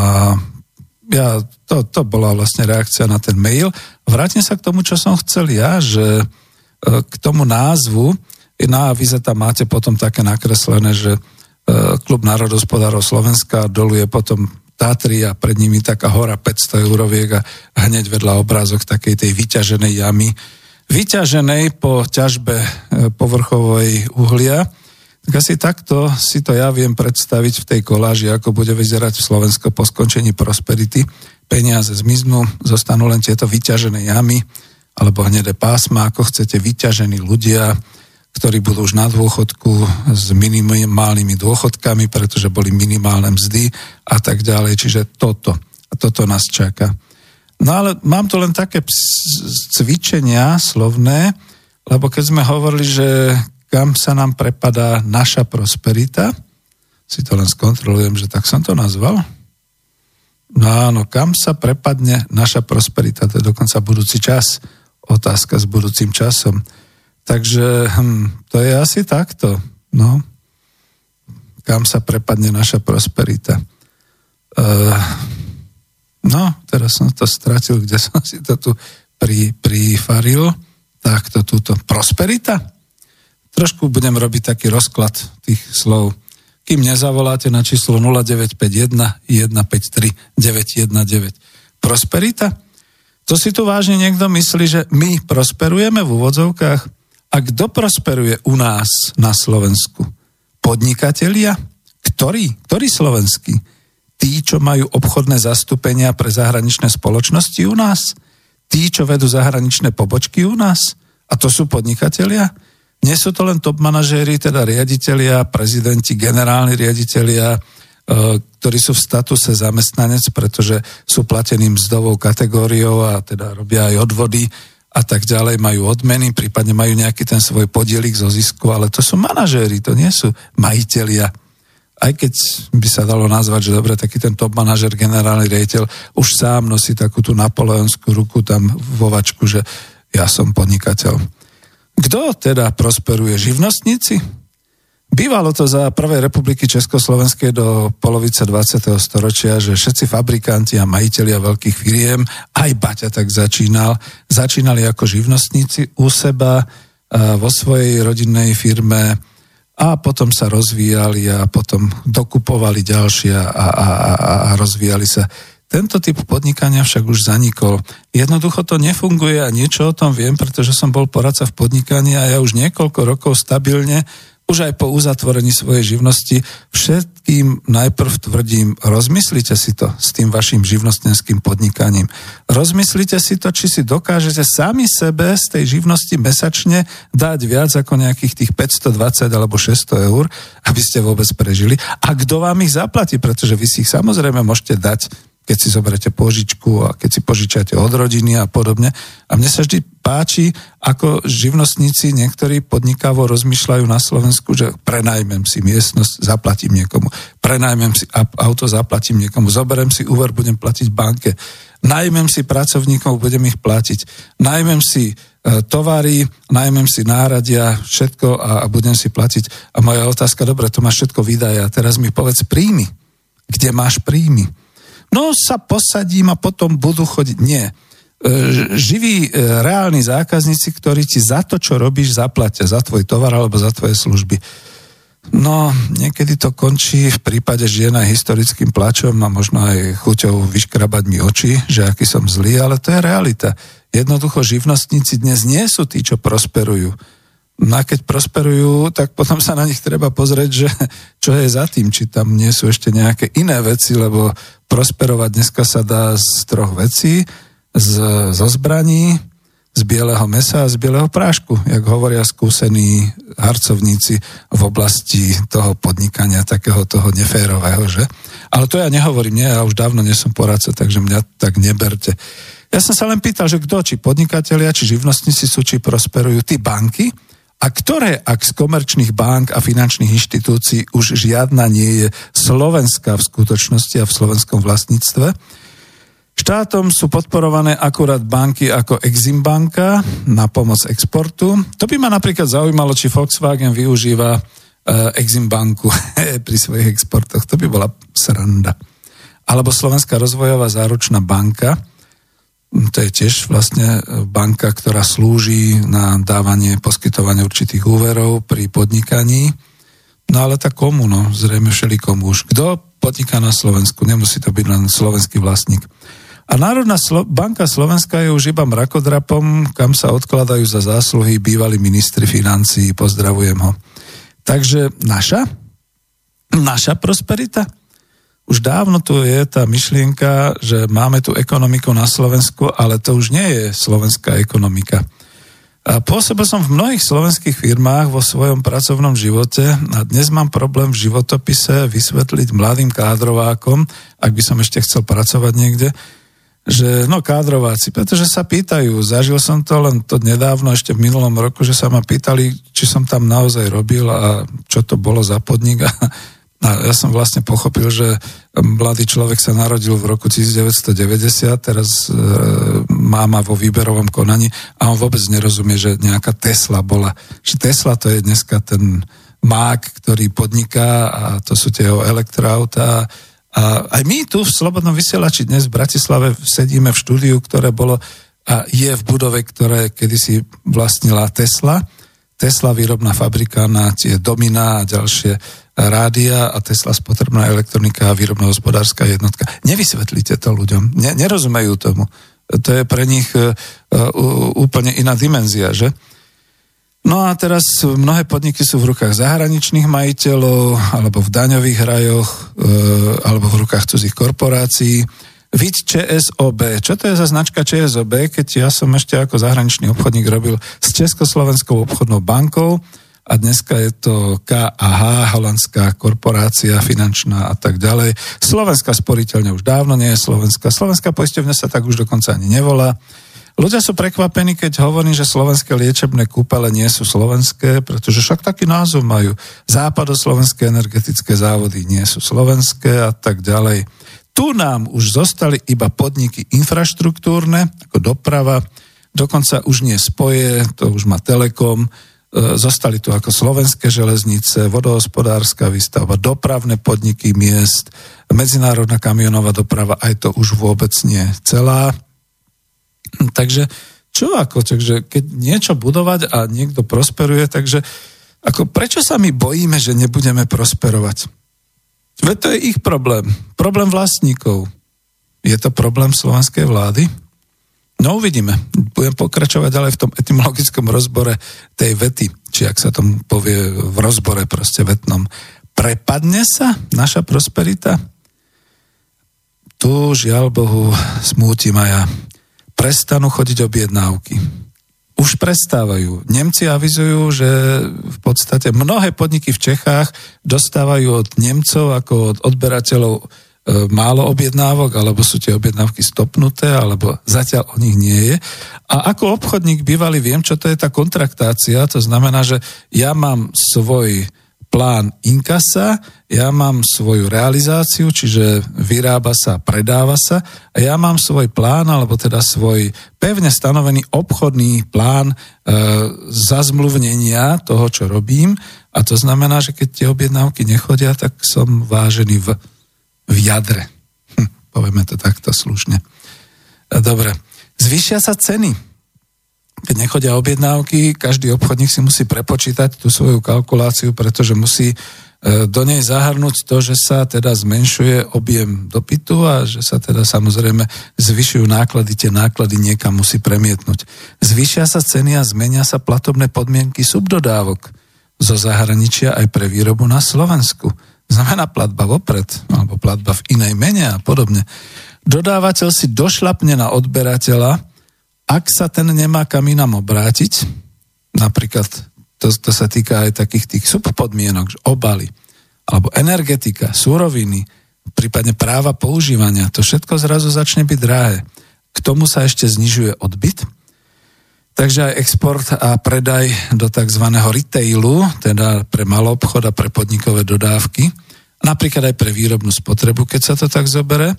ja, to, to bola vlastne reakcia na ten mail. Vrátim sa k tomu, čo som chcel ja, že e, k tomu názvu, na avize tam máte potom také nakreslené, že e, Klub národospodárov Slovenska doluje potom Tatry a pred nimi taká hora 500 euroviek a hneď vedľa obrázok takej tej vyťaženej jamy. Vyťaženej po ťažbe e, povrchovej uhlia. Tak asi takto si to ja viem predstaviť v tej koláži, ako bude vyzerať Slovensko po skončení prosperity. Peniaze zmiznú, zostanú len tieto vyťažené jamy alebo hnedé pásma, ako chcete, vyťažení ľudia, ktorí budú už na dôchodku s minimálnymi dôchodkami, pretože boli minimálne mzdy a tak ďalej. Čiže toto. A toto nás čaká. No ale mám tu len také cvičenia slovné, lebo keď sme hovorili, že kam sa nám prepadá naša prosperita, si to len skontrolujem, že tak som to nazval. No áno, kam sa prepadne naša prosperita, to je dokonca budúci čas. Otázka s budúcim časom. Takže hm, to je asi takto. No. Kam sa prepadne naša prosperita. Uh, no, teraz som to stratil, kde som si to tu pri, prifaril. Takto túto. Prosperita? Trošku budem robiť taký rozklad tých slov. Kým nezavoláte na číslo 0951 153 919. Prosperita? To si tu vážne niekto myslí, že my prosperujeme v úvodzovkách? A kto prosperuje u nás na Slovensku? Podnikatelia? Ktorí? Ktorí slovenskí? Tí, čo majú obchodné zastúpenia pre zahraničné spoločnosti u nás? Tí, čo vedú zahraničné pobočky u nás? A to sú podnikatelia? Nie sú to len top manažéri, teda riaditeľia, prezidenti, generálni riaditeľia, ktorí sú v statuse zamestnanec, pretože sú platení mzdovou kategóriou a teda robia aj odvody a tak ďalej, majú odmeny, prípadne majú nejaký ten svoj podielik zo zisku, ale to sú manažéri, to nie sú majiteľia. Aj keď by sa dalo nazvať, že dobre, taký ten top manažer, generálny rejiteľ, už sám nosí takú tú napoleonskú ruku tam vo vačku, že ja som podnikateľ. Kto teda prosperuje? Živnostníci? Bývalo to za prvej republiky Československej do polovice 20. storočia, že všetci fabrikanti a majiteľia veľkých firiem, aj Baťa tak začínal, začínali ako živnostníci u seba vo svojej rodinnej firme a potom sa rozvíjali a potom dokupovali ďalšie a, a, a, a rozvíjali sa. Tento typ podnikania však už zanikol. Jednoducho to nefunguje a niečo o tom viem, pretože som bol poradca v podnikaní a ja už niekoľko rokov stabilne už aj po uzatvorení svojej živnosti, všetkým najprv tvrdím, rozmyslite si to s tým vašim živnostenským podnikaním. Rozmyslite si to, či si dokážete sami sebe z tej živnosti mesačne dať viac ako nejakých tých 520 alebo 600 eur, aby ste vôbec prežili. A kto vám ich zaplatí, pretože vy si ich samozrejme môžete dať keď si zoberete požičku a keď si požičate od rodiny a podobne. A mne sa vždy páči, ako živnostníci niektorí podnikavo rozmýšľajú na Slovensku, že prenajmem si miestnosť, zaplatím niekomu. Prenajmem si auto, zaplatím niekomu. Zoberiem si úver, budem platiť banke. Najmem si pracovníkov, budem ich platiť. Najmem si e, tovary, najmem si náradia, všetko a, a budem si platiť. A moja otázka, dobre, to máš všetko výdaje a teraz mi povedz príjmy. Kde máš príjmy? No sa posadím a potom budú chodiť. Nie. E, živí e, reálni zákazníci, ktorí ti za to, čo robíš, zaplatia. Za tvoj tovar alebo za tvoje služby. No, niekedy to končí v prípade žien aj historickým plačom a možno aj chuťou vyškrabať mi oči, že aký som zlý, ale to je realita. Jednoducho živnostníci dnes nie sú tí, čo prosperujú No a keď prosperujú, tak potom sa na nich treba pozrieť, že čo je za tým, či tam nie sú ešte nejaké iné veci, lebo prosperovať dneska sa dá z troch vecí, z, zo zbraní, z bieleho mesa a z bieleho prášku, jak hovoria skúsení harcovníci v oblasti toho podnikania, takého toho neférového, že? Ale to ja nehovorím, nie, ja už dávno nie som poradca, takže mňa tak neberte. Ja som sa len pýtal, že kto, či podnikatelia, či živnostníci sú, či prosperujú, tí banky, a ktoré, ak z komerčných bank a finančných inštitúcií už žiadna nie je slovenská v skutočnosti a v slovenskom vlastníctve, Štátom sú podporované akurát banky ako Exim banka na pomoc exportu. To by ma napríklad zaujímalo, či Volkswagen využíva uh, Exim banku *laughs* pri svojich exportoch. To by bola sranda. Alebo Slovenská rozvojová záručná banka, to je tiež vlastne banka, ktorá slúži na dávanie, poskytovanie určitých úverov pri podnikaní. No ale tak komu, no, zrejme komu už. Kto podniká na Slovensku? Nemusí to byť len slovenský vlastník. A Národná Slo- banka Slovenska je už iba mrakodrapom, kam sa odkladajú za zásluhy bývalí ministri financí. Pozdravujem ho. Takže naša? Naša prosperita? Už dávno tu je tá myšlienka, že máme tu ekonomiku na Slovensku, ale to už nie je slovenská ekonomika. A pôsobil som v mnohých slovenských firmách vo svojom pracovnom živote a dnes mám problém v životopise vysvetliť mladým kádrovákom, ak by som ešte chcel pracovať niekde, že no kádrováci, pretože sa pýtajú, zažil som to len to nedávno, ešte v minulom roku, že sa ma pýtali, či som tam naozaj robil a čo to bolo za podnik a a ja som vlastne pochopil, že mladý človek sa narodil v roku 1990, teraz e, máma vo výberovom konaní a on vôbec nerozumie, že nejaká Tesla bola. Že Tesla to je dneska ten mák, ktorý podniká a to sú tie jeho elektroautá. A aj my tu v Slobodnom vysielači dnes v Bratislave sedíme v štúdiu, ktoré bolo a je v budove, ktoré kedysi vlastnila Tesla. Tesla výrobná fabrika na tie Domina a ďalšie rádia a Tesla spotrebná elektronika a výrobno-hospodárska jednotka. Nevysvetlíte to ľuďom. Ne, nerozumejú tomu. To je pre nich uh, úplne iná dimenzia, že? No a teraz mnohé podniky sú v rukách zahraničných majiteľov, alebo v daňových rajoch, uh, alebo v rukách cudzích korporácií. Vid ČSOB. Čo to je za značka ČSOB, keď ja som ešte ako zahraničný obchodník robil s Československou obchodnou bankou, a dneska je to KAH, holandská korporácia finančná a tak ďalej. Slovenská sporiteľňa už dávno nie je Slovenská. Slovenská poisťovňa sa tak už dokonca ani nevolá. Ľudia sú prekvapení, keď hovorím, že slovenské liečebné kúpele nie sú slovenské, pretože však taký názov majú. Západoslovenské energetické závody nie sú slovenské a tak ďalej. Tu nám už zostali iba podniky infraštruktúrne, ako doprava, dokonca už nie spoje, to už má Telekom, E, zostali tu ako slovenské železnice, vodohospodárska výstavba, dopravné podniky miest, medzinárodná kamionová doprava, aj to už vôbec nie celá. Takže čo ako, takže keď niečo budovať a niekto prosperuje, takže ako prečo sa my bojíme, že nebudeme prosperovať? Veď to je ich problém. Problém vlastníkov. Je to problém slovenskej vlády? No uvidíme. Budem pokračovať ďalej v tom etymologickom rozbore tej vety, či ak sa tomu povie v rozbore proste vetnom. Prepadne sa naša prosperita? Tu, žiaľ Bohu, smútim aj ja. Prestanú chodiť objednávky. Už prestávajú. Nemci avizujú, že v podstate mnohé podniky v Čechách dostávajú od Nemcov ako od odberateľov E, málo objednávok, alebo sú tie objednávky stopnuté, alebo zatiaľ o nich nie je. A ako obchodník bývalý viem, čo to je tá kontraktácia, to znamená, že ja mám svoj plán inkasa, ja mám svoju realizáciu, čiže vyrába sa, predáva sa a ja mám svoj plán, alebo teda svoj pevne stanovený obchodný plán e, zazmluvnenia toho, čo robím a to znamená, že keď tie objednávky nechodia, tak som vážený v v jadre. Hm, povieme to takto slušne. Dobre. Zvýšia sa ceny. Keď nechodia objednávky, každý obchodník si musí prepočítať tú svoju kalkuláciu, pretože musí e, do nej zahrnúť to, že sa teda zmenšuje objem dopytu a že sa teda samozrejme zvyšujú náklady, tie náklady niekam musí premietnúť. Zvýšia sa ceny a zmenia sa platobné podmienky subdodávok zo zahraničia aj pre výrobu na Slovensku znamená platba vopred, alebo platba v inej mene a podobne. Dodávateľ si došlapne na odberateľa, ak sa ten nemá kam inám obrátiť, napríklad to, to sa týka aj takých tých subpodmienok, obaly, alebo energetika, súroviny, prípadne práva používania, to všetko zrazu začne byť drahé. K tomu sa ešte znižuje odbyt, Takže aj export a predaj do tzv. retailu, teda pre malý a pre podnikové dodávky, napríklad aj pre výrobnú spotrebu, keď sa to tak zobere.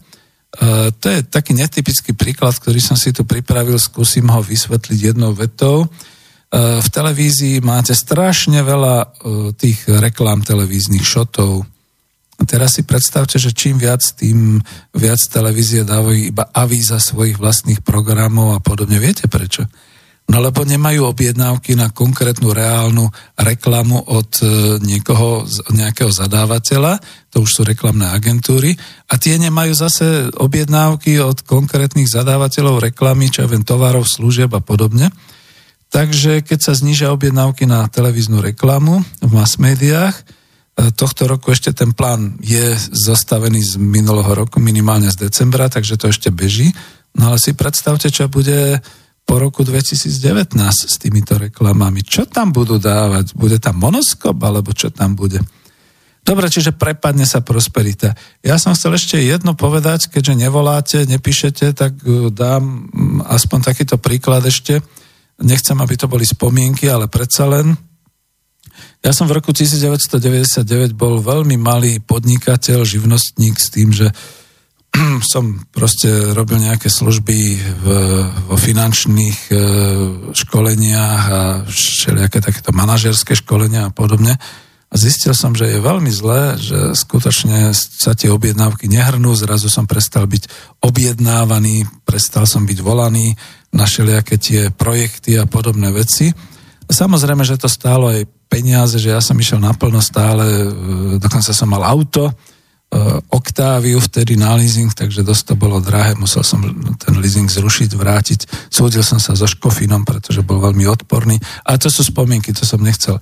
Uh, to je taký netypický príklad, ktorý som si tu pripravil, skúsim ho vysvetliť jednou vetou. Uh, v televízii máte strašne veľa uh, tých reklám televíznych šotov. Teraz si predstavte, že čím viac, tým viac televízie dávajú iba avíza svojich vlastných programov a podobne. Viete prečo? No lebo nemajú objednávky na konkrétnu reálnu reklamu od e, niekoho, nejakého zadávateľa, to už sú reklamné agentúry, a tie nemajú zase objednávky od konkrétnych zadávateľov reklamy, čo viem, tovarov, služieb a podobne. Takže keď sa znižia objednávky na televíznu reklamu v mass médiách, e, tohto roku ešte ten plán je zastavený z minulého roku, minimálne z decembra, takže to ešte beží. No ale si predstavte, čo bude po roku 2019 s týmito reklamami. Čo tam budú dávať? Bude tam monoskop, alebo čo tam bude? Dobre, čiže prepadne sa prosperita. Ja som chcel ešte jedno povedať, keďže nevoláte, nepíšete, tak uh, dám mm, aspoň takýto príklad ešte. Nechcem, aby to boli spomienky, ale predsa len. Ja som v roku 1999 bol veľmi malý podnikateľ, živnostník s tým, že *clears throat* som proste robil nejaké služby v, vo finančných e, školeniach a všelijaké takéto manažerské školenia a podobne. A zistil som, že je veľmi zlé, že skutočne sa tie objednávky nehrnú, zrazu som prestal byť objednávaný, prestal som byť volaný na všelijaké tie projekty a podobné veci. Samozrejme, že to stálo aj peniaze, že ja som išiel naplno stále, e, dokonca som mal auto, Oktáviu vtedy na leasing, takže dosť to bolo drahé, musel som ten leasing zrušiť, vrátiť. Súdil som sa so Škofinom, pretože bol veľmi odporný. A to sú spomienky, to som nechcel.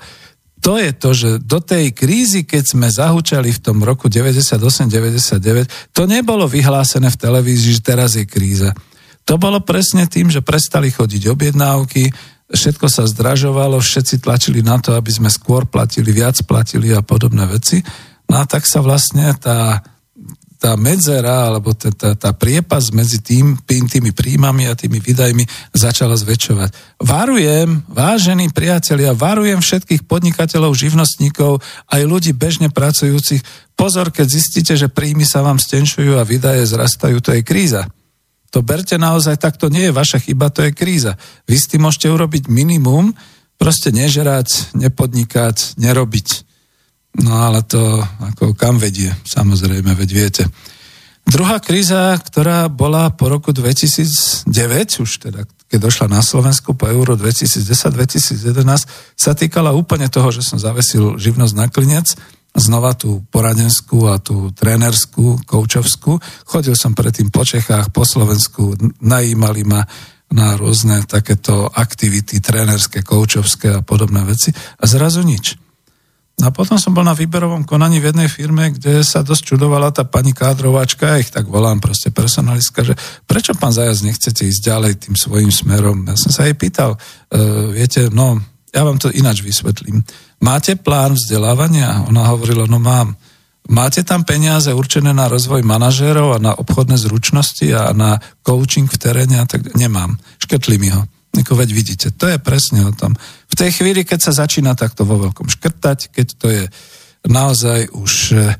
To je to, že do tej krízy, keď sme zahúčali v tom roku 98-99, to nebolo vyhlásené v televízii, že teraz je kríza. To bolo presne tým, že prestali chodiť objednávky, všetko sa zdražovalo, všetci tlačili na to, aby sme skôr platili, viac platili a podobné veci. No a tak sa vlastne tá, tá medzera, alebo tá, tá, tá priepas medzi tým, tými príjmami a tými výdajmi začala zväčšovať. Varujem, vážení priatelia, varujem všetkých podnikateľov, živnostníkov, aj ľudí bežne pracujúcich, pozor, keď zistíte, že príjmy sa vám stenšujú a výdaje zrastajú, to je kríza. To berte naozaj tak, to nie je vaša chyba, to je kríza. Vy s tým môžete urobiť minimum, proste nežerať, nepodnikať, nerobiť. No ale to ako kam vedie, samozrejme, veď viete. Druhá kríza, ktorá bola po roku 2009, už teda keď došla na Slovensku po euro 2010-2011, sa týkala úplne toho, že som zavesil živnosť na klinec, znova tú poradenskú a tú trénerskú, koučovskú. Chodil som predtým po Čechách, po Slovensku, najímali ma na rôzne takéto aktivity, trénerské, koučovské a podobné veci a zrazu nič. No a potom som bol na výberovom konaní v jednej firme, kde sa dosť čudovala tá pani kádrovačka, ja ich tak volám proste personalistka, že prečo pán Zajac nechcete ísť ďalej tým svojim smerom? Ja som sa jej pýtal, uh, viete, no, ja vám to ináč vysvetlím. Máte plán vzdelávania? Ona hovorila, no mám. Máte tam peniaze určené na rozvoj manažérov a na obchodné zručnosti a na coaching v teréne a tak nemám. Škrtli mi ho. Ako veď vidíte, to je presne o tom. Tej chvíli, keď sa začína takto vo veľkom škrtať, keď to je naozaj už e,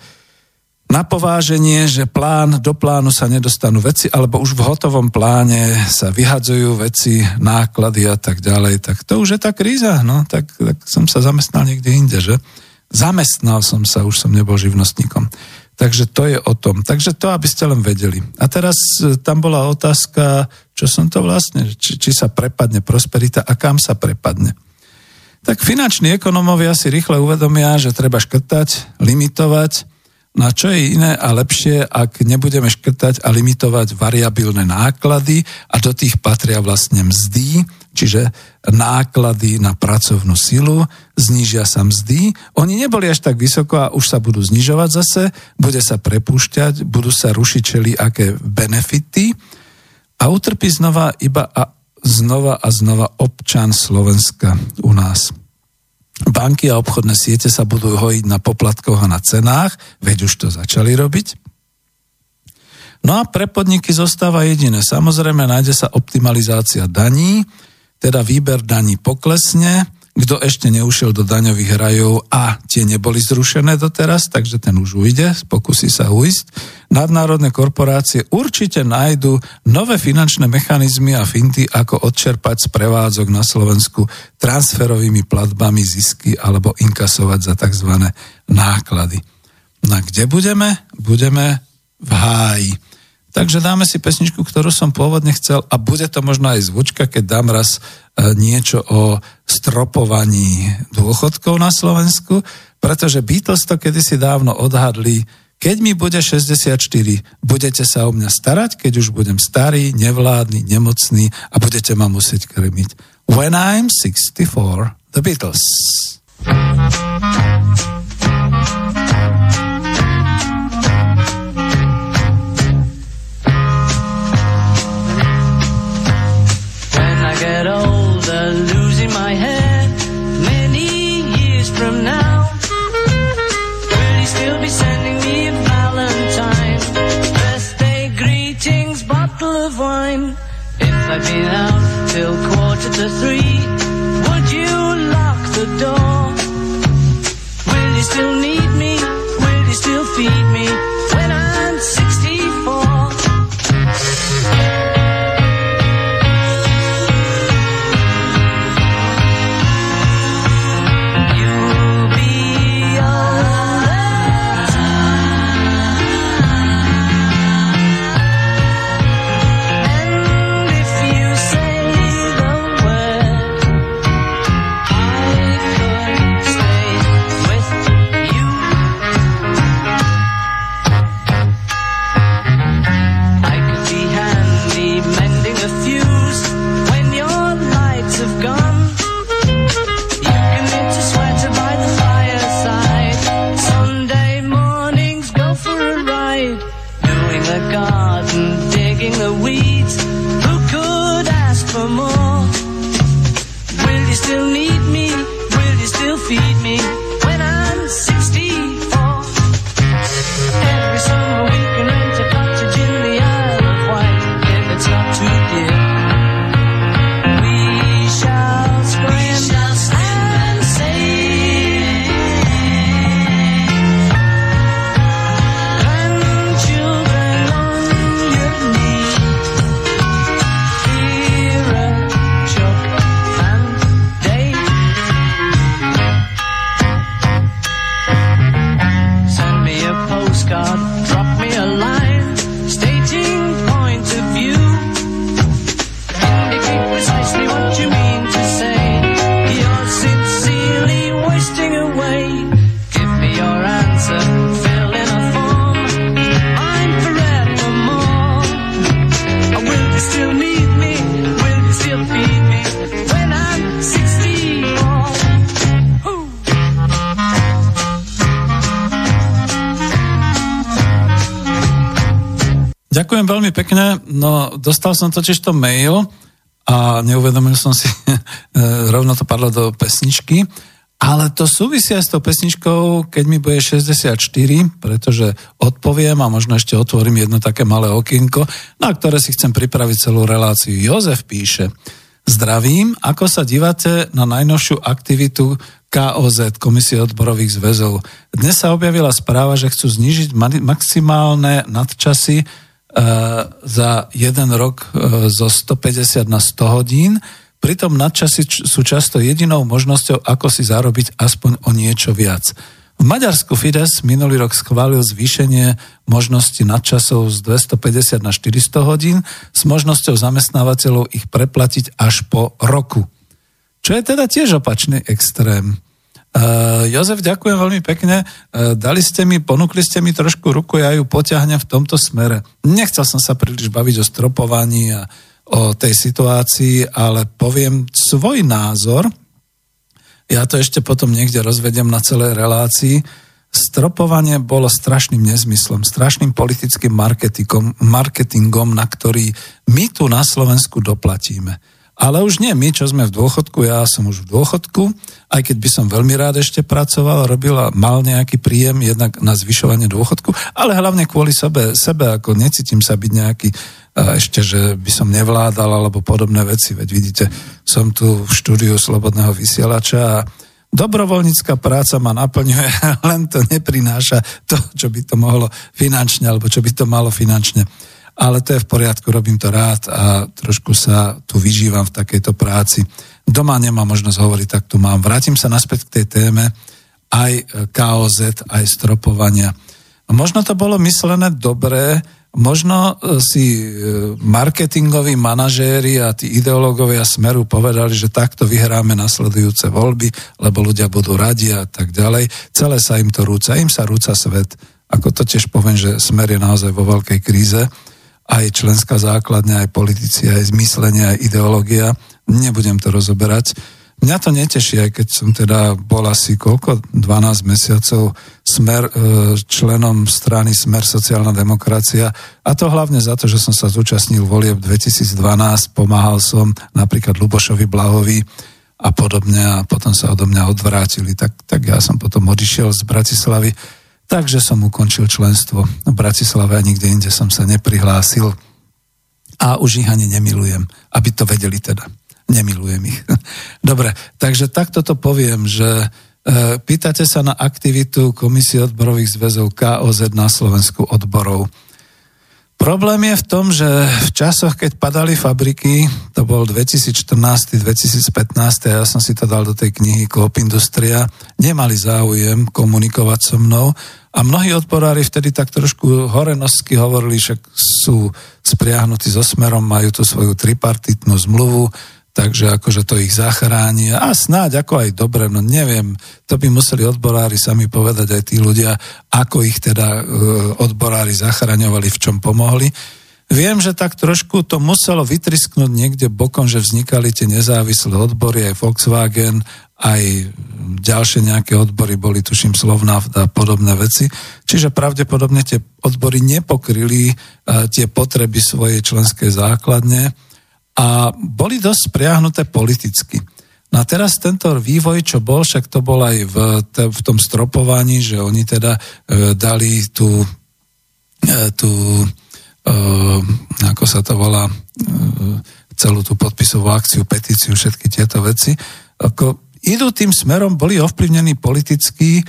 na pováženie, že plán, do plánu sa nedostanú veci, alebo už v hotovom pláne sa vyhadzujú veci, náklady a tak ďalej, tak to už je tá kríza, no, tak, tak som sa zamestnal niekde inde, že? Zamestnal som sa, už som nebol živnostníkom. Takže to je o tom. Takže to, aby ste len vedeli. A teraz e, tam bola otázka, čo som to vlastne, či, či sa prepadne prosperita a kam sa prepadne. Tak finanční ekonomovia si rýchle uvedomia, že treba škrtať, limitovať, No a čo je iné a lepšie, ak nebudeme škrtať a limitovať variabilné náklady a do tých patria vlastne mzdy, čiže náklady na pracovnú silu, znížia sa mzdy. Oni neboli až tak vysoko a už sa budú znižovať zase, bude sa prepúšťať, budú sa rušiť čeli aké benefity a utrpí znova iba a znova a znova občan Slovenska u nás. Banky a obchodné siete sa budú hojiť na poplatkoch a na cenách, veď už to začali robiť. No a pre podniky zostáva jediné. Samozrejme, nájde sa optimalizácia daní, teda výber daní poklesne, kto ešte neušiel do daňových rajov a tie neboli zrušené doteraz, takže ten už ujde, pokusí sa ujsť. Nadnárodné korporácie určite nájdu nové finančné mechanizmy a finty, ako odčerpať z prevádzok na Slovensku transferovými platbami zisky alebo inkasovať za tzv. náklady. No a kde budeme? Budeme v háji. Takže dáme si pesničku, ktorú som pôvodne chcel a bude to možno aj zvučka, keď dám raz e, niečo o stropovaní dôchodkov na Slovensku, pretože Beatles to kedysi dávno odhadli, keď mi bude 64, budete sa o mňa starať, keď už budem starý, nevládny, nemocný a budete ma musieť krmiť. When I'm 64, The Beatles. Till quarter to three. Pekne. No, dostal som totiž to mail a neuvedomil som si, *laughs* rovno to padlo do pesničky, ale to súvisia s tou pesničkou, keď mi bude 64, pretože odpoviem a možno ešte otvorím jedno také malé okienko, na ktoré si chcem pripraviť celú reláciu. Jozef píše, zdravím, ako sa dívate na najnovšiu aktivitu KOZ, Komisie odborových zväzov. Dnes sa objavila správa, že chcú znižiť maximálne nadčasy za jeden rok e, zo 150 na 100 hodín, Pritom nadčasy sú často jedinou možnosťou, ako si zarobiť aspoň o niečo viac. V Maďarsku Fides minulý rok schválil zvýšenie možnosti nadčasov z 250 na 400 hodín s možnosťou zamestnávateľov ich preplatiť až po roku. Čo je teda tiež opačný extrém. Uh, Jozef, ďakujem veľmi pekne. Uh, dali ste mi, ponúkli ste mi trošku ruku, ja ju poťahnem v tomto smere. Nechcel som sa príliš baviť o stropovaní a o tej situácii, ale poviem svoj názor. Ja to ešte potom niekde rozvedem na celej relácii. Stropovanie bolo strašným nezmyslom, strašným politickým marketingom, marketingom, na ktorý my tu na Slovensku doplatíme. Ale už nie my, čo sme v dôchodku, ja som už v dôchodku, aj keď by som veľmi rád ešte pracoval, robil a mal nejaký príjem jednak na zvyšovanie dôchodku, ale hlavne kvôli sebe, sebe ako necítim sa byť nejaký ešte, že by som nevládal alebo podobné veci. Veď vidíte, som tu v štúdiu Slobodného vysielača a dobrovoľnícká práca ma naplňuje, *laughs* len to neprináša to, čo by to mohlo finančne, alebo čo by to malo finančne ale to je v poriadku, robím to rád a trošku sa tu vyžívam v takejto práci. Doma nemám možnosť hovoriť, tak tu mám. Vrátim sa naspäť k tej téme aj KOZ, aj stropovania. Možno to bolo myslené dobre, možno e, si e, marketingoví manažéri a tí ideológovia Smeru povedali, že takto vyhráme nasledujúce voľby, lebo ľudia budú radi a tak ďalej. Celé sa im to rúca, im sa rúca svet. Ako to tiež poviem, že Smer je naozaj vo veľkej kríze aj členská základňa, aj politici, aj zmyslenie, aj ideológia. Nebudem to rozoberať. Mňa to neteší, aj keď som teda bol asi koľko, 12 mesiacov smer, e, členom strany Smer sociálna demokracia a to hlavne za to, že som sa zúčastnil volieb 2012, pomáhal som napríklad Lubošovi Blahovi a podobne a potom sa odo mňa odvrátili, tak, tak ja som potom odišiel z Bratislavy Takže som ukončil členstvo v Bratislave a nikde inde som sa neprihlásil a už ich ani nemilujem, aby to vedeli teda. Nemilujem ich. *laughs* Dobre, takže takto to poviem, že e, pýtate sa na aktivitu Komisie odborových zväzov KOZ na Slovensku odborov. Problém je v tom, že v časoch, keď padali fabriky, to bol 2014-2015, a ja som si to dal do tej knihy Coop Industria, nemali záujem komunikovať so mnou. A mnohí odborári vtedy tak trošku horenosky hovorili, že sú spriahnutí so smerom, majú tu svoju tripartitnú zmluvu, takže akože to ich zachráni a snáď ako aj dobre, no neviem, to by museli odborári sami povedať aj tí ľudia, ako ich teda e, odborári zachraňovali, v čom pomohli. Viem, že tak trošku to muselo vytrisknúť niekde bokom, že vznikali tie nezávislé odbory, aj Volkswagen, aj ďalšie nejaké odbory boli, tuším, slovná a podobné veci. Čiže pravdepodobne tie odbory nepokryli uh, tie potreby svojej členskej základne a boli dosť priahnuté politicky. No a teraz tento vývoj, čo bol, však to bol aj v, te, v tom stropovaní, že oni teda e, dali tú, e, tú e, ako sa to volá, e, celú tú podpisovú akciu, petíciu, všetky tieto veci, ako idú tým smerom, boli ovplyvnení politicky, e,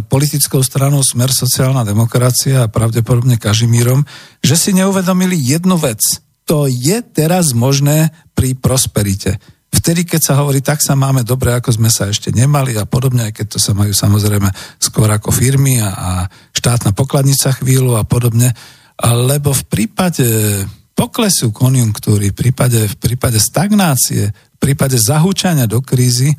politickou stranou Smer sociálna demokracia a pravdepodobne Kažimírom, že si neuvedomili jednu vec – to je teraz možné pri prosperite. Vtedy, keď sa hovorí, tak sa máme dobre, ako sme sa ešte nemali a podobne, aj keď to sa majú samozrejme skôr ako firmy a, a štátna pokladnica chvíľu a podobne, lebo v prípade poklesu konjunktúry, v prípade, v prípade stagnácie, v prípade zahúčania do krízy,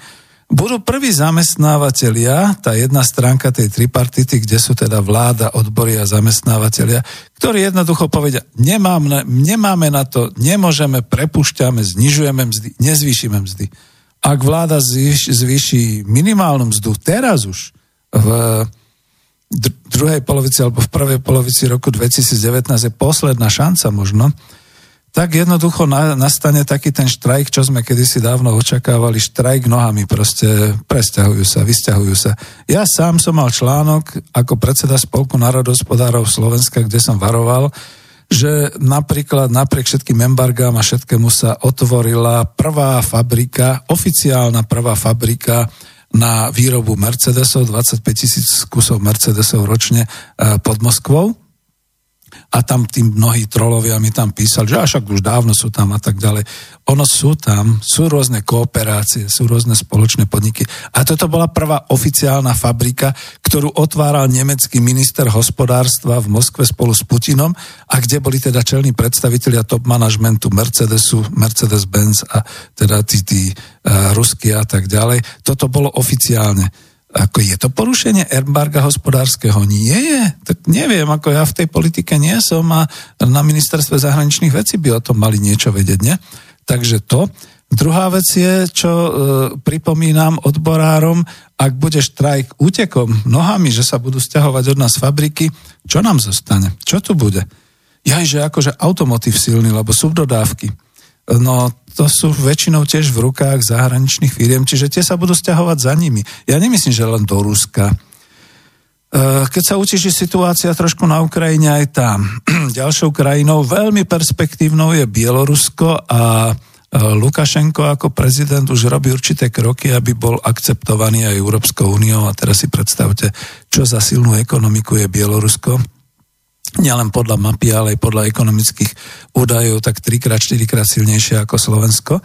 budú prví zamestnávateľia, tá jedna stránka tej tripartity, kde sú teda vláda, odbory a zamestnávateľia, ktorí jednoducho povedia, nemáme, nemáme na to, nemôžeme, prepušťame, znižujeme mzdy, nezvýšime mzdy. Ak vláda zvýš, zvýši minimálnu mzdu teraz už v dr- druhej polovici alebo v prvej polovici roku 2019 je posledná šanca možno, tak jednoducho na, nastane taký ten štrajk, čo sme kedysi dávno očakávali, štrajk nohami, proste presťahujú sa, vysťahujú sa. Ja sám som mal článok ako predseda Spolku národospodárov Slovenska, kde som varoval, že napríklad napriek všetkým embargám a všetkému sa otvorila prvá fabrika, oficiálna prvá fabrika na výrobu Mercedesov, 25 tisíc kusov Mercedesov ročne eh, pod Moskvou a tam tým mnohí trolovia mi tam písali, že však už dávno sú tam a tak ďalej. Ono sú tam, sú rôzne kooperácie, sú rôzne spoločné podniky. A toto bola prvá oficiálna fabrika, ktorú otváral nemecký minister hospodárstva v Moskve spolu s Putinom a kde boli teda čelní predstavitelia top manažmentu Mercedesu, Mercedes-Benz a teda tí, tí uh, rusky a tak ďalej. Toto bolo oficiálne. Ako je to porušenie embarga hospodárskeho? Nie je. Tak neviem, ako ja v tej politike nie som a na ministerstve zahraničných vecí by o tom mali niečo vedieť, nie? Takže to. Druhá vec je, čo e, pripomínam odborárom, ak bude štrajk útekom nohami, že sa budú stiahovať od nás fabriky, čo nám zostane? Čo tu bude? Ja, že akože automotív silný, lebo subdodávky. No to sú väčšinou tiež v rukách zahraničných firiem, čiže tie sa budú stiahovať za nimi. Ja nemyslím, že len do Ruska. E, keď sa učíš, že situácia trošku na Ukrajine aj tam. *clears throat* Ďalšou krajinou veľmi perspektívnou je Bielorusko a e, Lukašenko ako prezident už robí určité kroky, aby bol akceptovaný aj Európskou úniou a teraz si predstavte, čo za silnú ekonomiku je Bielorusko nielen podľa mapy, ale aj podľa ekonomických údajov, tak 3 4 krát silnejšie ako Slovensko,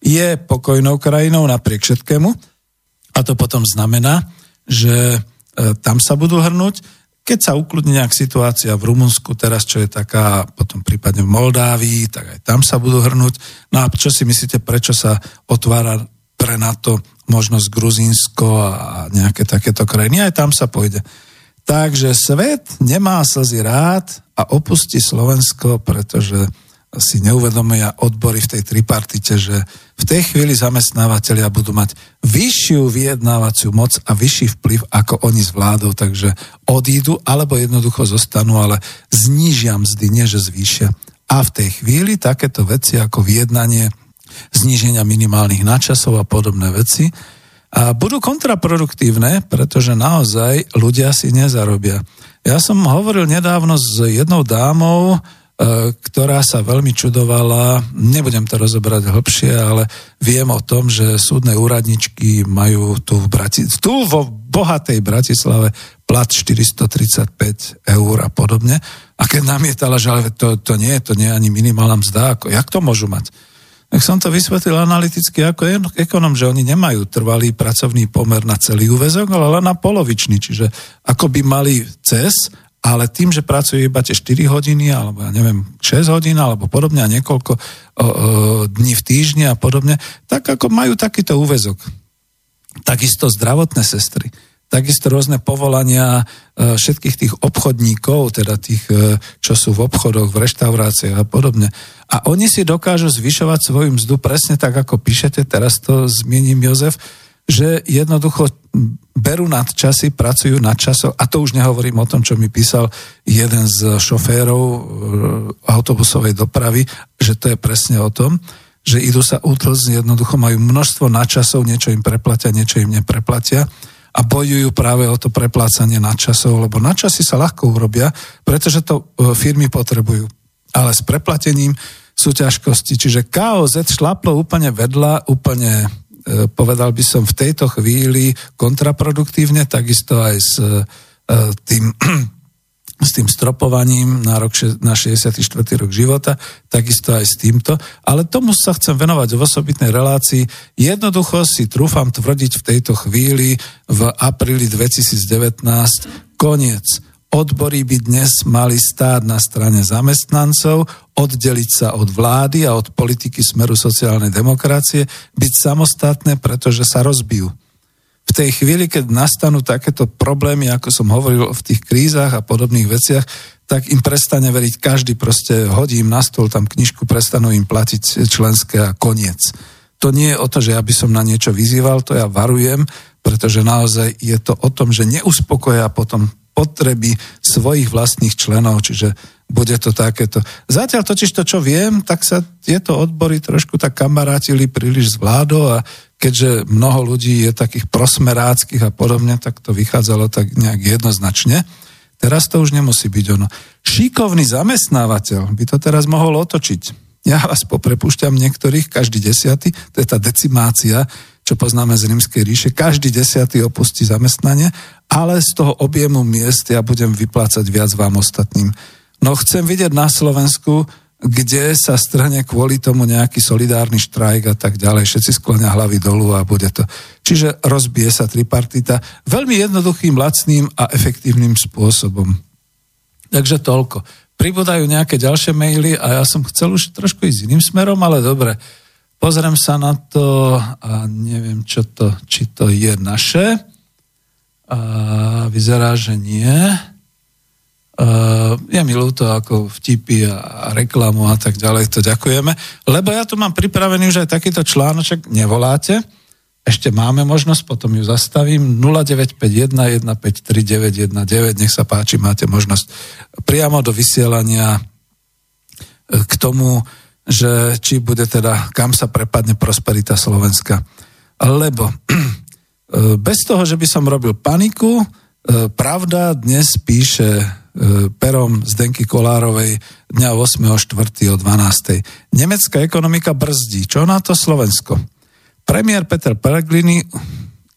je pokojnou krajinou napriek všetkému. A to potom znamená, že e, tam sa budú hrnúť, keď sa ukludne nejak situácia v Rumunsku teraz, čo je taká, potom prípadne v Moldávii, tak aj tam sa budú hrnúť. No a čo si myslíte, prečo sa otvára pre NATO možnosť Gruzínsko a nejaké takéto krajiny? Aj tam sa pôjde. Takže svet nemá slzy rád a opustí Slovensko, pretože si neuvedomia odbory v tej tripartite, že v tej chvíli zamestnávateľia budú mať vyššiu vyjednávaciu moc a vyšší vplyv, ako oni s vládou, takže odídu alebo jednoducho zostanú, ale znížia mzdy, nie že zvýšia. A v tej chvíli takéto veci ako vyjednanie zníženia minimálnych načasov a podobné veci a budú kontraproduktívne, pretože naozaj ľudia si nezarobia. Ja som hovoril nedávno s jednou dámou, e, ktorá sa veľmi čudovala, nebudem to rozobrať hlbšie, ale viem o tom, že súdne úradničky majú tu, v Brati- tu vo bohatej Bratislave plat 435 eur a podobne. A keď namietala, že ale to, to nie, to nie je ani minimálna mzda, ako, jak to môžu mať? Tak som to vysvetlil analyticky ako ekonom, že oni nemajú trvalý pracovný pomer na celý úvezok, ale len na polovičný. Čiže ako by mali cez, ale tým, že pracujú iba tie 4 hodiny, alebo ja neviem, 6 hodín, alebo podobne, a niekoľko o, o, dní v týždni a podobne, tak ako majú takýto úvezok. Takisto zdravotné sestry takisto rôzne povolania e, všetkých tých obchodníkov, teda tých, e, čo sú v obchodoch, v reštauráciách a podobne. A oni si dokážu zvyšovať svoju mzdu presne tak, ako píšete, teraz to zmiením Jozef, že jednoducho berú nad časy, pracujú nad časom a to už nehovorím o tom, čo mi písal jeden z šoférov e, autobusovej dopravy, že to je presne o tom, že idú sa útlz, jednoducho majú množstvo nadčasov, niečo im preplatia, niečo im nepreplatia a bojujú práve o to preplácanie nadčasov, lebo nadčasy sa ľahko urobia, pretože to e, firmy potrebujú. Ale s preplatením sú ťažkosti. Čiže KOZ šlaplo úplne vedľa, úplne e, povedal by som v tejto chvíli kontraproduktívne, takisto aj s e, tým *clears throat* s tým stropovaním na, rok, na 64. rok života, takisto aj s týmto, ale tomu sa chcem venovať v osobitnej relácii. Jednoducho si trúfam tvrdiť v tejto chvíli v apríli 2019 koniec. Odbory by dnes mali stáť na strane zamestnancov, oddeliť sa od vlády a od politiky smeru sociálnej demokracie, byť samostatné, pretože sa rozbijú v tej chvíli, keď nastanú takéto problémy, ako som hovoril v tých krízach a podobných veciach, tak im prestane veriť každý, proste hodí im na stôl tam knižku, prestanú im platiť členské a koniec. To nie je o to, že ja by som na niečo vyzýval, to ja varujem, pretože naozaj je to o tom, že neuspokoja potom potreby svojich vlastných členov, čiže bude to takéto. Zatiaľ totiž to, čo viem, tak sa tieto odbory trošku tak kamarátili príliš s vládou a keďže mnoho ľudí je takých prosmeráckých a podobne, tak to vychádzalo tak nejak jednoznačne. Teraz to už nemusí byť ono. Šikovný zamestnávateľ by to teraz mohol otočiť. Ja vás poprepúšťam niektorých, každý desiaty, to je tá decimácia, čo poznáme z rímskej ríše, každý desiatý opustí zamestnanie, ale z toho objemu miest ja budem vyplácať viac vám ostatným. No chcem vidieť na Slovensku, kde sa strhne kvôli tomu nejaký solidárny štrajk a tak ďalej. Všetci sklonia hlavy dolu a bude to. Čiže rozbije sa tripartita veľmi jednoduchým, lacným a efektívnym spôsobom. Takže toľko. Pribúdajú nejaké ďalšie maily a ja som chcel už trošku ísť iným smerom, ale dobre. Pozriem sa na to a neviem, čo to, či to je naše. A vyzerá, že nie. Uh, je mi ľúto ako vtipy a, reklamu a tak ďalej, to ďakujeme. Lebo ja tu mám pripravený už aj takýto článoček, nevoláte, ešte máme možnosť, potom ju zastavím, 0951 153 nech sa páči, máte možnosť priamo do vysielania e, k tomu, že či bude teda, kam sa prepadne prosperita Slovenska. Lebo e, *clears throat* bez toho, že by som robil paniku, pravda dnes píše perom Zdenky Kolárovej dňa 8.4. o 12. Nemecká ekonomika brzdí. Čo na to Slovensko? Premiér Peter Pellegrini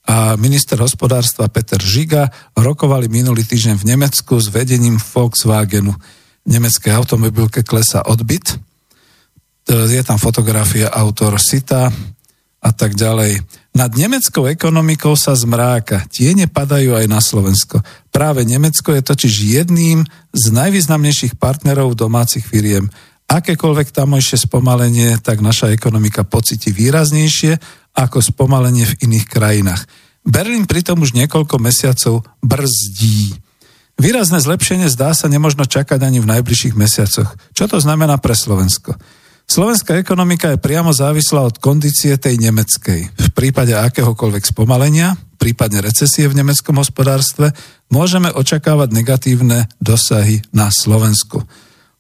a minister hospodárstva Peter Žiga rokovali minulý týždeň v Nemecku s vedením Volkswagenu. Nemecké automobilke klesa odbyt. Je tam fotografia autor Sita a tak ďalej. Nad nemeckou ekonomikou sa zmráka. Tiene padajú aj na Slovensko. Práve Nemecko je totiž jedným z najvýznamnejších partnerov domácich firiem. Akékoľvek tamojšie spomalenie, tak naša ekonomika pocíti výraznejšie ako spomalenie v iných krajinách. Berlín pritom už niekoľko mesiacov brzdí. Výrazné zlepšenie zdá sa nemožno čakať ani v najbližších mesiacoch. Čo to znamená pre Slovensko? Slovenská ekonomika je priamo závislá od kondície tej nemeckej. V prípade akéhokoľvek spomalenia, prípadne recesie v nemeckom hospodárstve, môžeme očakávať negatívne dosahy na Slovensku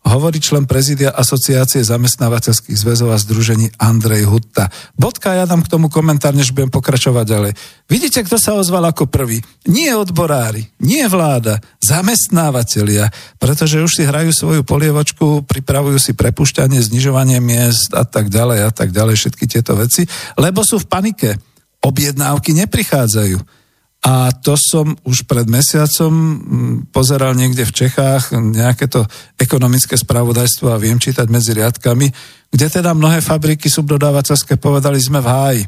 hovorí člen prezidia Asociácie zamestnávateľských zväzov a združení Andrej Hutta. Bodka, ja dám k tomu komentár, než budem pokračovať ďalej. Vidíte, kto sa ozval ako prvý? Nie odborári, nie vláda, zamestnávateľia, pretože už si hrajú svoju polievočku, pripravujú si prepušťanie, znižovanie miest a tak ďalej a tak ďalej, všetky tieto veci, lebo sú v panike. Objednávky neprichádzajú. A to som už pred mesiacom mm, pozeral niekde v Čechách nejaké to ekonomické spravodajstvo a viem čítať medzi riadkami, kde teda mnohé fabriky subdodávateľské povedali sme v háji.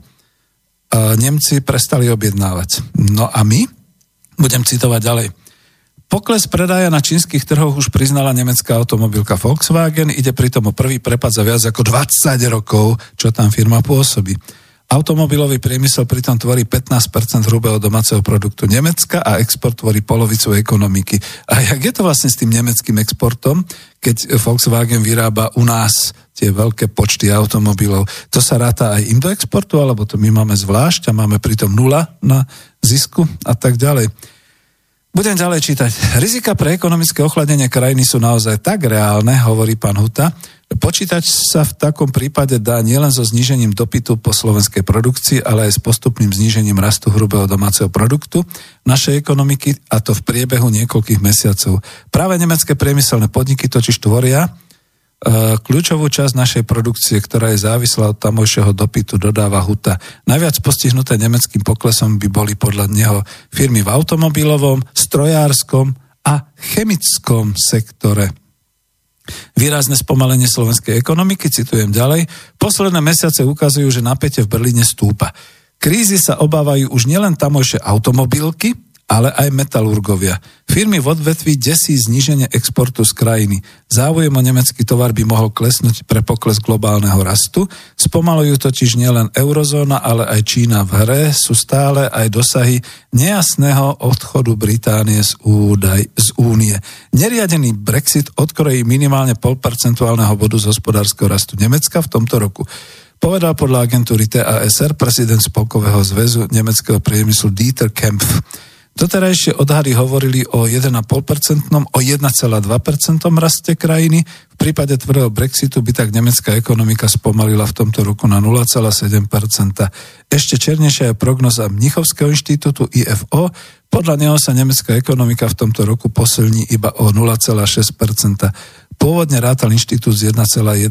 A Nemci prestali objednávať. No a my? Budem citovať ďalej. Pokles predaja na čínskych trhoch už priznala nemecká automobilka Volkswagen, ide pritom o prvý prepad za viac ako 20 rokov, čo tam firma pôsobí. Automobilový priemysel pritom tvorí 15% hrubého domáceho produktu Nemecka a export tvorí polovicu ekonomiky. A jak je to vlastne s tým nemeckým exportom, keď Volkswagen vyrába u nás tie veľké počty automobilov? To sa ráta aj im do exportu, alebo to my máme zvlášť a máme pritom nula na zisku a tak ďalej. Budem ďalej čítať. Rizika pre ekonomické ochladenie krajiny sú naozaj tak reálne, hovorí pán Huta, Počítať sa v takom prípade dá nielen so znížením dopytu po slovenskej produkcii, ale aj s postupným znížením rastu hrubého domáceho produktu našej ekonomiky a to v priebehu niekoľkých mesiacov. Práve nemecké priemyselné podniky totiž tvoria kľúčovú časť našej produkcie, ktorá je závislá od tamojšieho dopytu, dodáva Huta. Najviac postihnuté nemeckým poklesom by boli podľa neho firmy v automobilovom, strojárskom a chemickom sektore. Výrazné spomalenie slovenskej ekonomiky, citujem ďalej, posledné mesiace ukazujú, že napätie v Berlíne stúpa. Krízy sa obávajú už nielen tamojšie automobilky, ale aj metalurgovia. Firmy v odvetví desí zníženie exportu z krajiny. Záujem o nemecký tovar by mohol klesnúť pre pokles globálneho rastu. Spomalujú totiž nielen eurozóna, ale aj Čína v hre. Sú stále aj dosahy nejasného odchodu Británie z, údaj, z únie. Neriadený Brexit odkrojí minimálne pol bodu z hospodárskeho rastu Nemecka v tomto roku. Povedal podľa agentúry TASR prezident Spolkového zväzu nemeckého priemyslu Dieter Kempf. Doterajšie odhady hovorili o 1,5%, o 1,2% raste krajiny. V prípade tvrdého Brexitu by tak nemecká ekonomika spomalila v tomto roku na 0,7%. Ešte černejšia je prognoza Mnichovského inštitútu IFO. Podľa neho sa nemecká ekonomika v tomto roku posilní iba o 0,6%. Pôvodne rátal inštitút z 1,1%.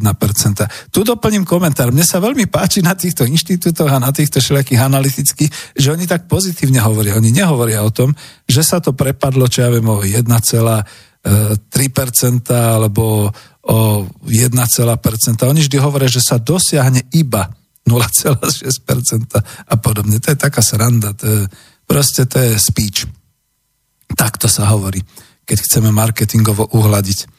Tu doplním komentár. Mne sa veľmi páči na týchto inštitútoch a na týchto všelijakých analytických, že oni tak pozitívne hovoria. Oni nehovoria o tom, že sa to prepadlo, čo ja viem, o 1,3% alebo o 1, Oni vždy hovoria, že sa dosiahne iba 0,6% a podobne. To je taká sranda. To je, proste to je speech. Takto sa hovorí, keď chceme marketingovo uhladiť.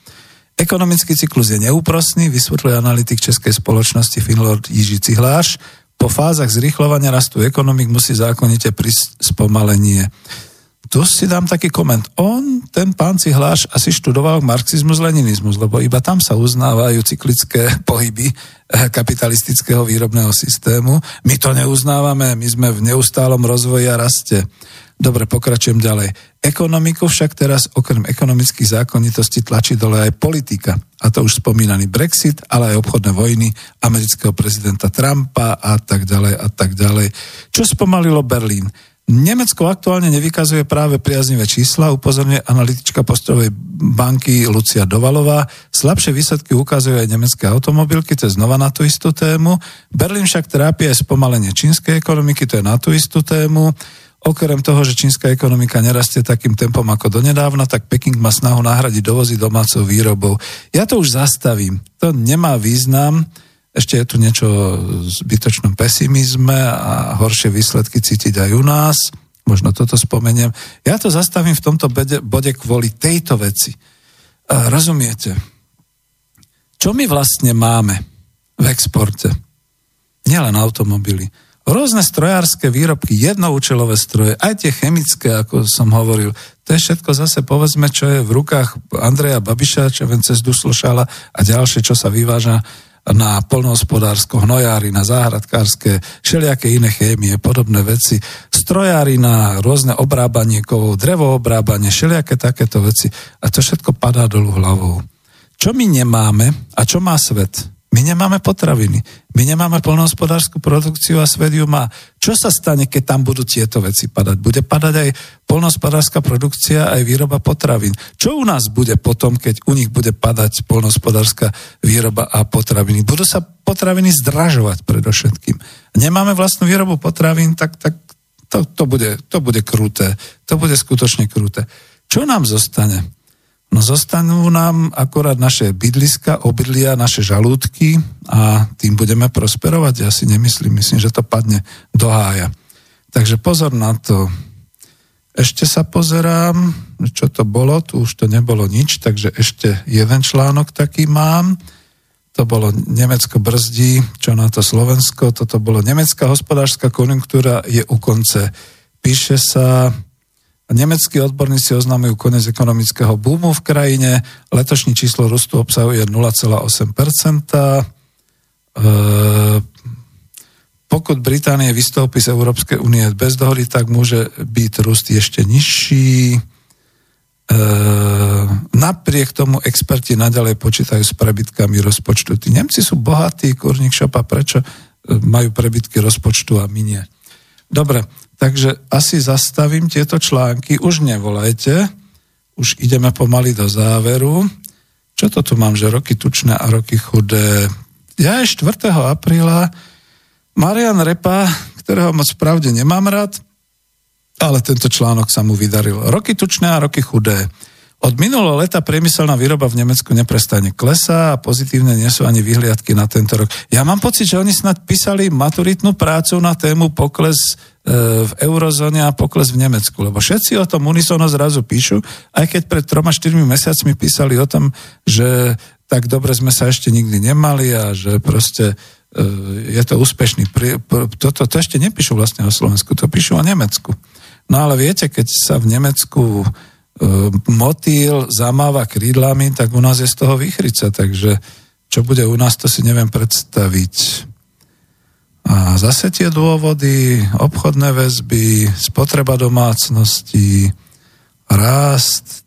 Ekonomický cyklus je neúprosný, vysvetľuje analytik Českej spoločnosti Finlord Jiži Cihláš. Po fázach zrýchlovania rastu ekonomik musí zákonite prísť spomalenie. Tu si dám taký koment. On, ten pán Cihláš, asi študoval marxizmus, leninizmus, lebo iba tam sa uznávajú cyklické *laughs* pohyby eh, kapitalistického výrobného systému. My to neuznávame, my sme v neustálom rozvoji a raste. Dobre, pokračujem ďalej. Ekonomiku však teraz okrem ekonomických zákonitostí tlačí dole aj politika. A to už spomínaný Brexit, ale aj obchodné vojny amerického prezidenta Trumpa a tak ďalej a tak ďalej. Čo spomalilo Berlín? Nemecko aktuálne nevykazuje práve priaznivé čísla, upozorňuje analytička postovej banky Lucia Dovalová. Slabšie výsledky ukazujú aj nemecké automobilky, to je znova na tú istú tému. Berlín však trápi aj spomalenie čínskej ekonomiky, to je na tú istú tému. Okrem toho, že čínska ekonomika nerastie takým tempom ako donedávna, tak Peking má snahu nahradiť dovozy domácou výrobou. Ja to už zastavím. To nemá význam. Ešte je tu niečo v zbytočnom pesimizme a horšie výsledky cítiť aj u nás. Možno toto spomeniem. Ja to zastavím v tomto bode kvôli tejto veci. Rozumiete? Čo my vlastne máme v exporte? Nielen automobily Rôzne strojárske výrobky, jednoučelové stroje, aj tie chemické, ako som hovoril, to je všetko zase povedzme, čo je v rukách Andreja Babiša, čo ven cez Duslošala a ďalšie, čo sa vyváža na polnohospodársko, hnojári, na záhradkárske, všelijaké iné chémie, podobné veci, strojári na rôzne obrábanie kovov, drevoobrábanie, všelijaké takéto veci a to všetko padá dolu hlavou. Čo my nemáme a čo má svet? My nemáme potraviny, my nemáme polnohospodárskú produkciu a svet ju má. Čo sa stane, keď tam budú tieto veci padať? Bude padať aj polnohospodárska produkcia, aj výroba potravín. Čo u nás bude potom, keď u nich bude padať polnohospodárska výroba a potraviny? Budú sa potraviny zdražovať predovšetkým. Nemáme vlastnú výrobu potravín, tak, tak to, to, bude, to bude kruté. To bude skutočne kruté. Čo nám zostane? No zostanú nám akorát naše bydliska, obydlia, naše žalúdky a tým budeme prosperovať. Ja si nemyslím, myslím, že to padne do hája. Takže pozor na to. Ešte sa pozerám, čo to bolo, tu už to nebolo nič, takže ešte jeden článok taký mám. To bolo Nemecko brzdí, čo na to Slovensko, toto bolo Nemecká hospodárska konjunktúra je u konce. Píše sa Nemeckí odborníci oznamujú koniec ekonomického boomu v krajine. Letošní číslo rastu obsahuje 0,8%. E, pokud Británie vystoupí z Európskej únie bez dohody, tak môže byť rust ešte nižší. E, napriek tomu experti naďalej počítajú s prebytkami rozpočtu. Tí Nemci sú bohatí, kurník šopa, prečo majú prebytky rozpočtu a minie. Dobre, Takže asi zastavím tieto články, už nevolajte, už ideme pomaly do záveru. Čo to tu mám, že roky tučné a roky chudé? Ja je 4. apríla Marian Repa, ktorého moc pravde nemám rád, ale tento článok sa mu vydaril. Roky tučné a roky chudé. Od minulého leta priemyselná výroba v Nemecku neprestane klesá a pozitívne nie sú ani vyhliadky na tento rok. Ja mám pocit, že oni snad písali maturitnú prácu na tému pokles e, v eurozóne a pokles v Nemecku, lebo všetci o tom unisono zrazu píšu, aj keď pred troma, štyrmi mesiacmi písali o tom, že tak dobre sme sa ešte nikdy nemali a že proste e, je to úspešný. Toto to ešte nepíšu vlastne o Slovensku, to píšu o Nemecku. No ale viete, keď sa v Nemecku motýl zamáva krídlami, tak u nás je z toho výchrica, takže čo bude u nás, to si neviem predstaviť. A zase tie dôvody, obchodné väzby, spotreba domácností, rast.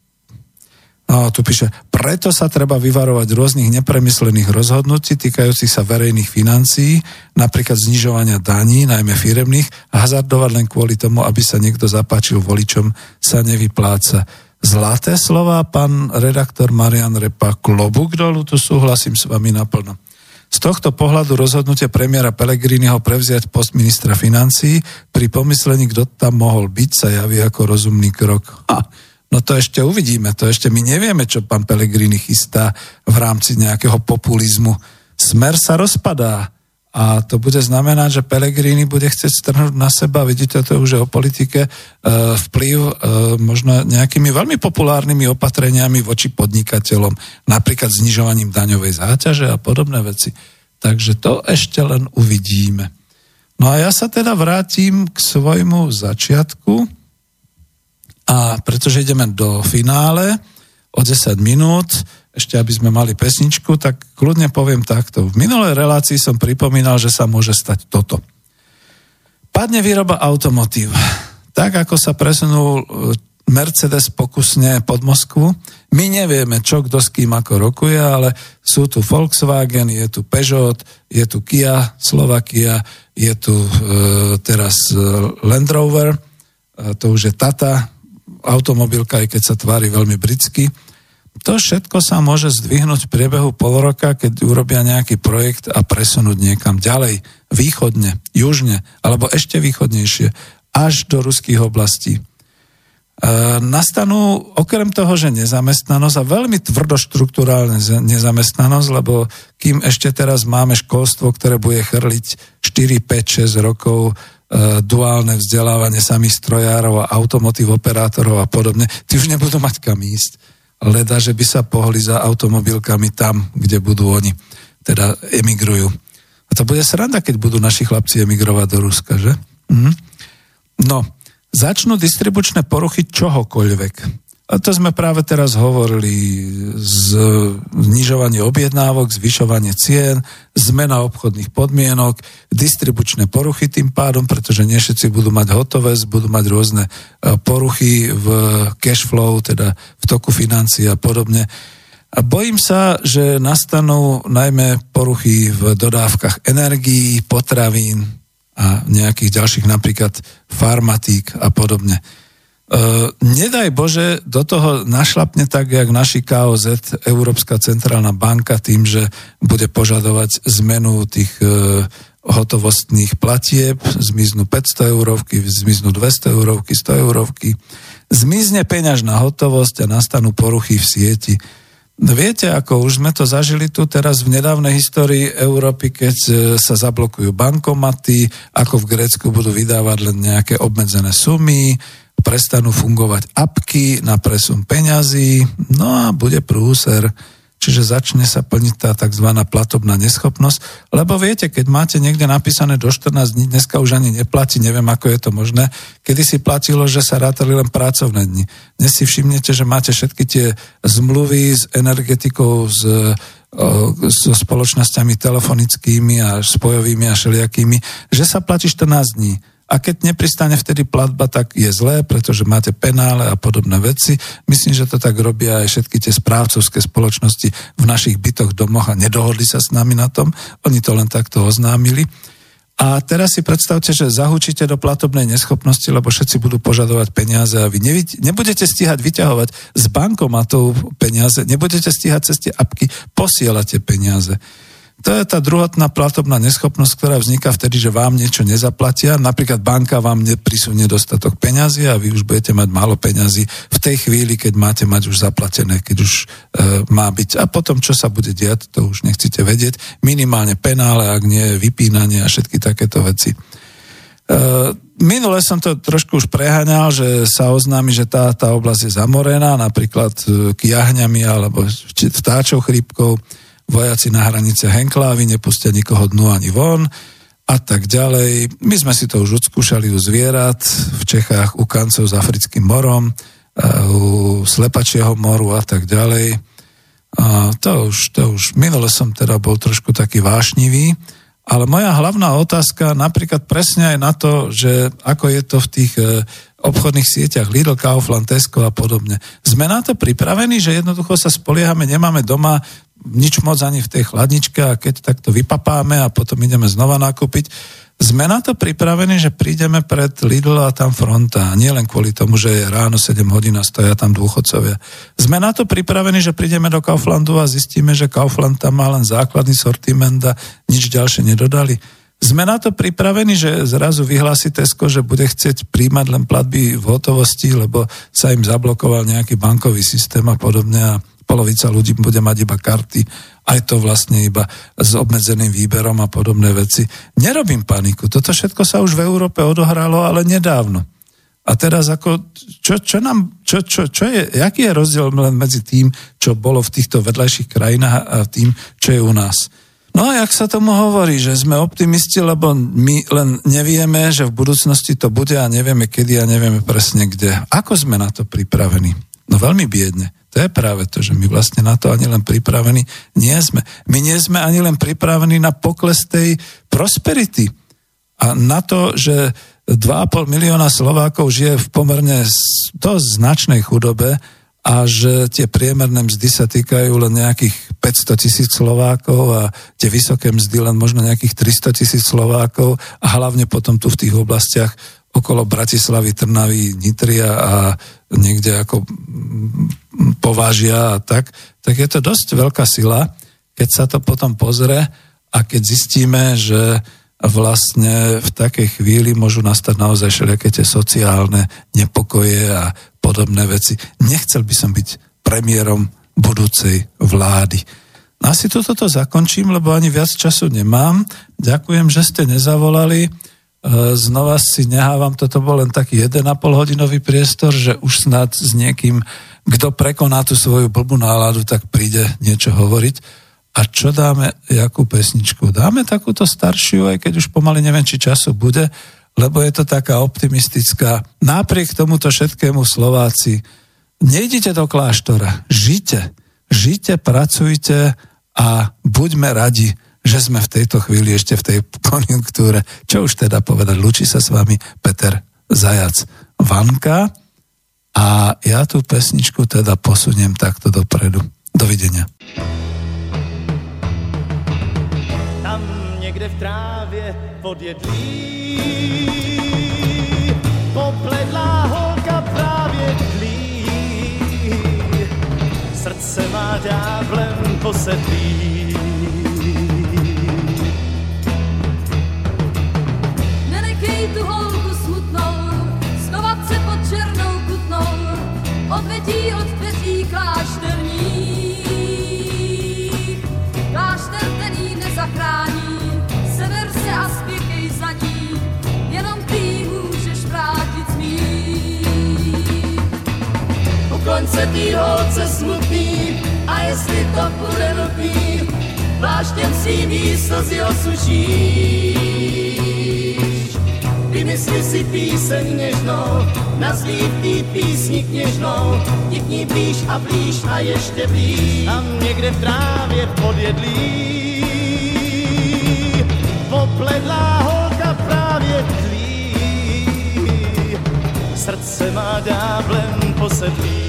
No, tu píše, preto sa treba vyvarovať rôznych nepremyslených rozhodnutí týkajúcich sa verejných financií, napríklad znižovania daní, najmä firemných, a hazardovať len kvôli tomu, aby sa niekto zapáčil voličom, sa nevypláca. Zlaté slova, pán redaktor Marian Repa, klobúk dolu, tu súhlasím s vami naplno. Z tohto pohľadu rozhodnutie premiéra Pelegriniho prevziať post ministra financií pri pomyslení, kto tam mohol byť, sa javí ako rozumný krok. Ha, no to ešte uvidíme, to ešte my nevieme, čo pán Pelegrini chystá v rámci nejakého populizmu. Smer sa rozpadá a to bude znamenať, že Pelegrini bude chcieť strhnúť na seba, vidíte to už je o politike, e, vplyv e, možno nejakými veľmi populárnymi opatreniami voči podnikateľom, napríklad znižovaním daňovej záťaže a podobné veci. Takže to ešte len uvidíme. No a ja sa teda vrátim k svojmu začiatku a pretože ideme do finále o 10 minút, ešte aby sme mali pesničku, tak kľudne poviem takto. V minulej relácii som pripomínal, že sa môže stať toto. Padne výroba automotív. Tak ako sa presunul e, Mercedes pokusne pod Moskvu. My nevieme, čo kto s kým ako rokuje, ale sú tu Volkswagen, je tu Peugeot, je tu Kia, Slovakia, je tu e, teraz e, Land Rover, e, to už je Tata, automobilka, aj keď sa tvári veľmi britsky to všetko sa môže zdvihnúť v priebehu pol roka, keď urobia nejaký projekt a presunúť niekam ďalej, východne, južne, alebo ešte východnejšie, až do ruských oblastí. E, nastanú okrem toho, že nezamestnanosť a veľmi tvrdoštruktúrálne nezamestnanosť, lebo kým ešte teraz máme školstvo, ktoré bude chrliť 4, 5, 6 rokov duálne vzdelávanie samých strojárov a automotív operátorov a podobne, tí už nebudú mať kam ísť leda, že by sa pohli za automobilkami tam, kde budú oni, teda emigrujú. A to bude sranda, keď budú naši chlapci emigrovať do Ruska, že? Mhm. No, začnú distribučné poruchy čohokoľvek. A to sme práve teraz hovorili, znižovanie objednávok, zvyšovanie cien, zmena obchodných podmienok, distribučné poruchy tým pádom, pretože nie všetci budú mať hotové, budú mať rôzne e, poruchy v cash flow, teda v toku financií a podobne. A bojím sa, že nastanú najmä poruchy v dodávkach energií, potravín a nejakých ďalších napríklad farmatík a podobne. Uh, nedaj Bože, do toho našlapne tak, jak naši KOZ, Európska centrálna banka, tým, že bude požadovať zmenu tých uh, hotovostných platieb, zmiznú 500 eurovky, zmiznú 200 eurovky, 100 eurovky, zmizne peňažná hotovosť a nastanú poruchy v sieti. Viete, ako už sme to zažili tu teraz v nedávnej histórii Európy, keď e, sa zablokujú bankomaty, ako v Grécku budú vydávať len nejaké obmedzené sumy, prestanú fungovať apky na presun peňazí, no a bude prúser, čiže začne sa plniť tá tzv. platobná neschopnosť, lebo viete, keď máte niekde napísané do 14 dní, dneska už ani neplatí, neviem ako je to možné, kedy si platilo, že sa rátali len pracovné dni. Dnes si všimnete, že máte všetky tie zmluvy s energetikou, s so spoločnosťami telefonickými a spojovými a všelijakými, že sa platí 14 dní a keď nepristane vtedy platba, tak je zlé, pretože máte penále a podobné veci. Myslím, že to tak robia aj všetky tie správcovské spoločnosti v našich bytoch, domoch a nedohodli sa s nami na tom. Oni to len takto oznámili. A teraz si predstavte, že zahúčite do platobnej neschopnosti, lebo všetci budú požadovať peniaze a vy nevidí, nebudete stíhať vyťahovať z bankomatov peniaze, nebudete stíhať cez tie apky, posielate peniaze. To je tá druhotná platobná neschopnosť, ktorá vzniká vtedy, že vám niečo nezaplatia. Napríklad banka vám neprisunie dostatok peňazí a vy už budete mať málo peňazí v tej chvíli, keď máte mať už zaplatené, keď už e, má byť. A potom, čo sa bude diať, to už nechcete vedieť. Minimálne penále, ak nie vypínanie a všetky takéto veci. E, minule som to trošku už preháňal, že sa oznámi, že tá, tá oblasť je zamorená, napríklad e, k jahňami alebo vtáčou chrípkou vojaci na hranice Henklávy nepustia nikoho dnu ani von a tak ďalej. My sme si to už odskúšali u zvierat v Čechách, u kancov s africkým morom, u slepačieho moru a tak ďalej. A to už, to už, minule som teda bol trošku taký vášnivý, Ale moja hlavná otázka napríklad presne aj na to, že ako je to v tých e, obchodných sieťach Lidl, Kaufland, Tesco a podobne. Sme na to pripravení, že jednoducho sa spoliehame, nemáme doma nič moc ani v tej chladničke a keď takto vypapáme a potom ideme znova nakúpiť, sme na to pripravení, že prídeme pred Lidl a tam fronta. Nie len kvôli tomu, že je ráno 7 hodín a stoja tam dôchodcovia. Sme na to pripravení, že prídeme do Kauflandu a zistíme, že Kaufland tam má len základný sortiment a nič ďalšie nedodali. Sme na to pripravení, že zrazu vyhlási Tesco, že bude chcieť príjmať len platby v hotovosti, lebo sa im zablokoval nejaký bankový systém a podobne a polovica ľudí bude mať iba karty, aj to vlastne iba s obmedzeným výberom a podobné veci. Nerobím paniku, toto všetko sa už v Európe odohralo, ale nedávno. A teraz ako, čo, čo nám, čo, čo, čo je, aký je rozdiel medzi tým, čo bolo v týchto vedľajších krajinách a tým, čo je u nás? No a jak sa tomu hovorí, že sme optimisti, lebo my len nevieme, že v budúcnosti to bude a nevieme kedy a nevieme presne kde. Ako sme na to pripravení? No veľmi biedne. To je práve to, že my vlastne na to ani len pripravení nie sme. My nie sme ani len pripravení na pokles tej prosperity. A na to, že 2,5 milióna Slovákov žije v pomerne dosť značnej chudobe a že tie priemerné mzdy sa týkajú len nejakých 500 tisíc Slovákov a tie vysoké mzdy len možno nejakých 300 tisíc Slovákov a hlavne potom tu v tých oblastiach okolo Bratislavy, Trnavy, Nitria a niekde ako povážia a tak, tak je to dosť veľká sila, keď sa to potom pozrie a keď zistíme, že vlastne v takej chvíli môžu nastať naozaj všelijaké tie sociálne nepokoje a podobné veci. Nechcel by som byť premiérom budúcej vlády. No asi toto to zakončím, lebo ani viac času nemám. Ďakujem, že ste nezavolali. E, znova si nehávam, toto bol len taký 1,5 hodinový priestor, že už snad s niekým, kto prekoná tú svoju blbú náladu, tak príde niečo hovoriť. A čo dáme, jakú pesničku? Dáme takúto staršiu, aj keď už pomaly neviem, či času bude, lebo je to taká optimistická. Napriek tomuto všetkému Slováci, nejdite do kláštora, žite, žite, pracujte a buďme radi, že sme v tejto chvíli ešte v tej konjunktúre. Čo už teda povedať, lučí sa s vami Peter Zajac Vanka a ja tú pesničku teda posuniem takto dopredu. Dovidenia. Tam někde v trávě podjedlí popledlá holka právě tlí srdce má ďáblem posedlý odvetí od který nezachrání, sever se a spěchej za ní, jenom ty můžeš vrátit smích. Ukloň se tý holce smutný, a jestli to bude nutný, pláštěm svým jí slzy osušíš. Vymysli si píseň nežnou, nazví tý písni kněžnou, ti k ní blíž a blíž a ještě blíž. Tam někde v trávě podjedlí, popledlá holka právě tlí, srdce má dáblem posedlí.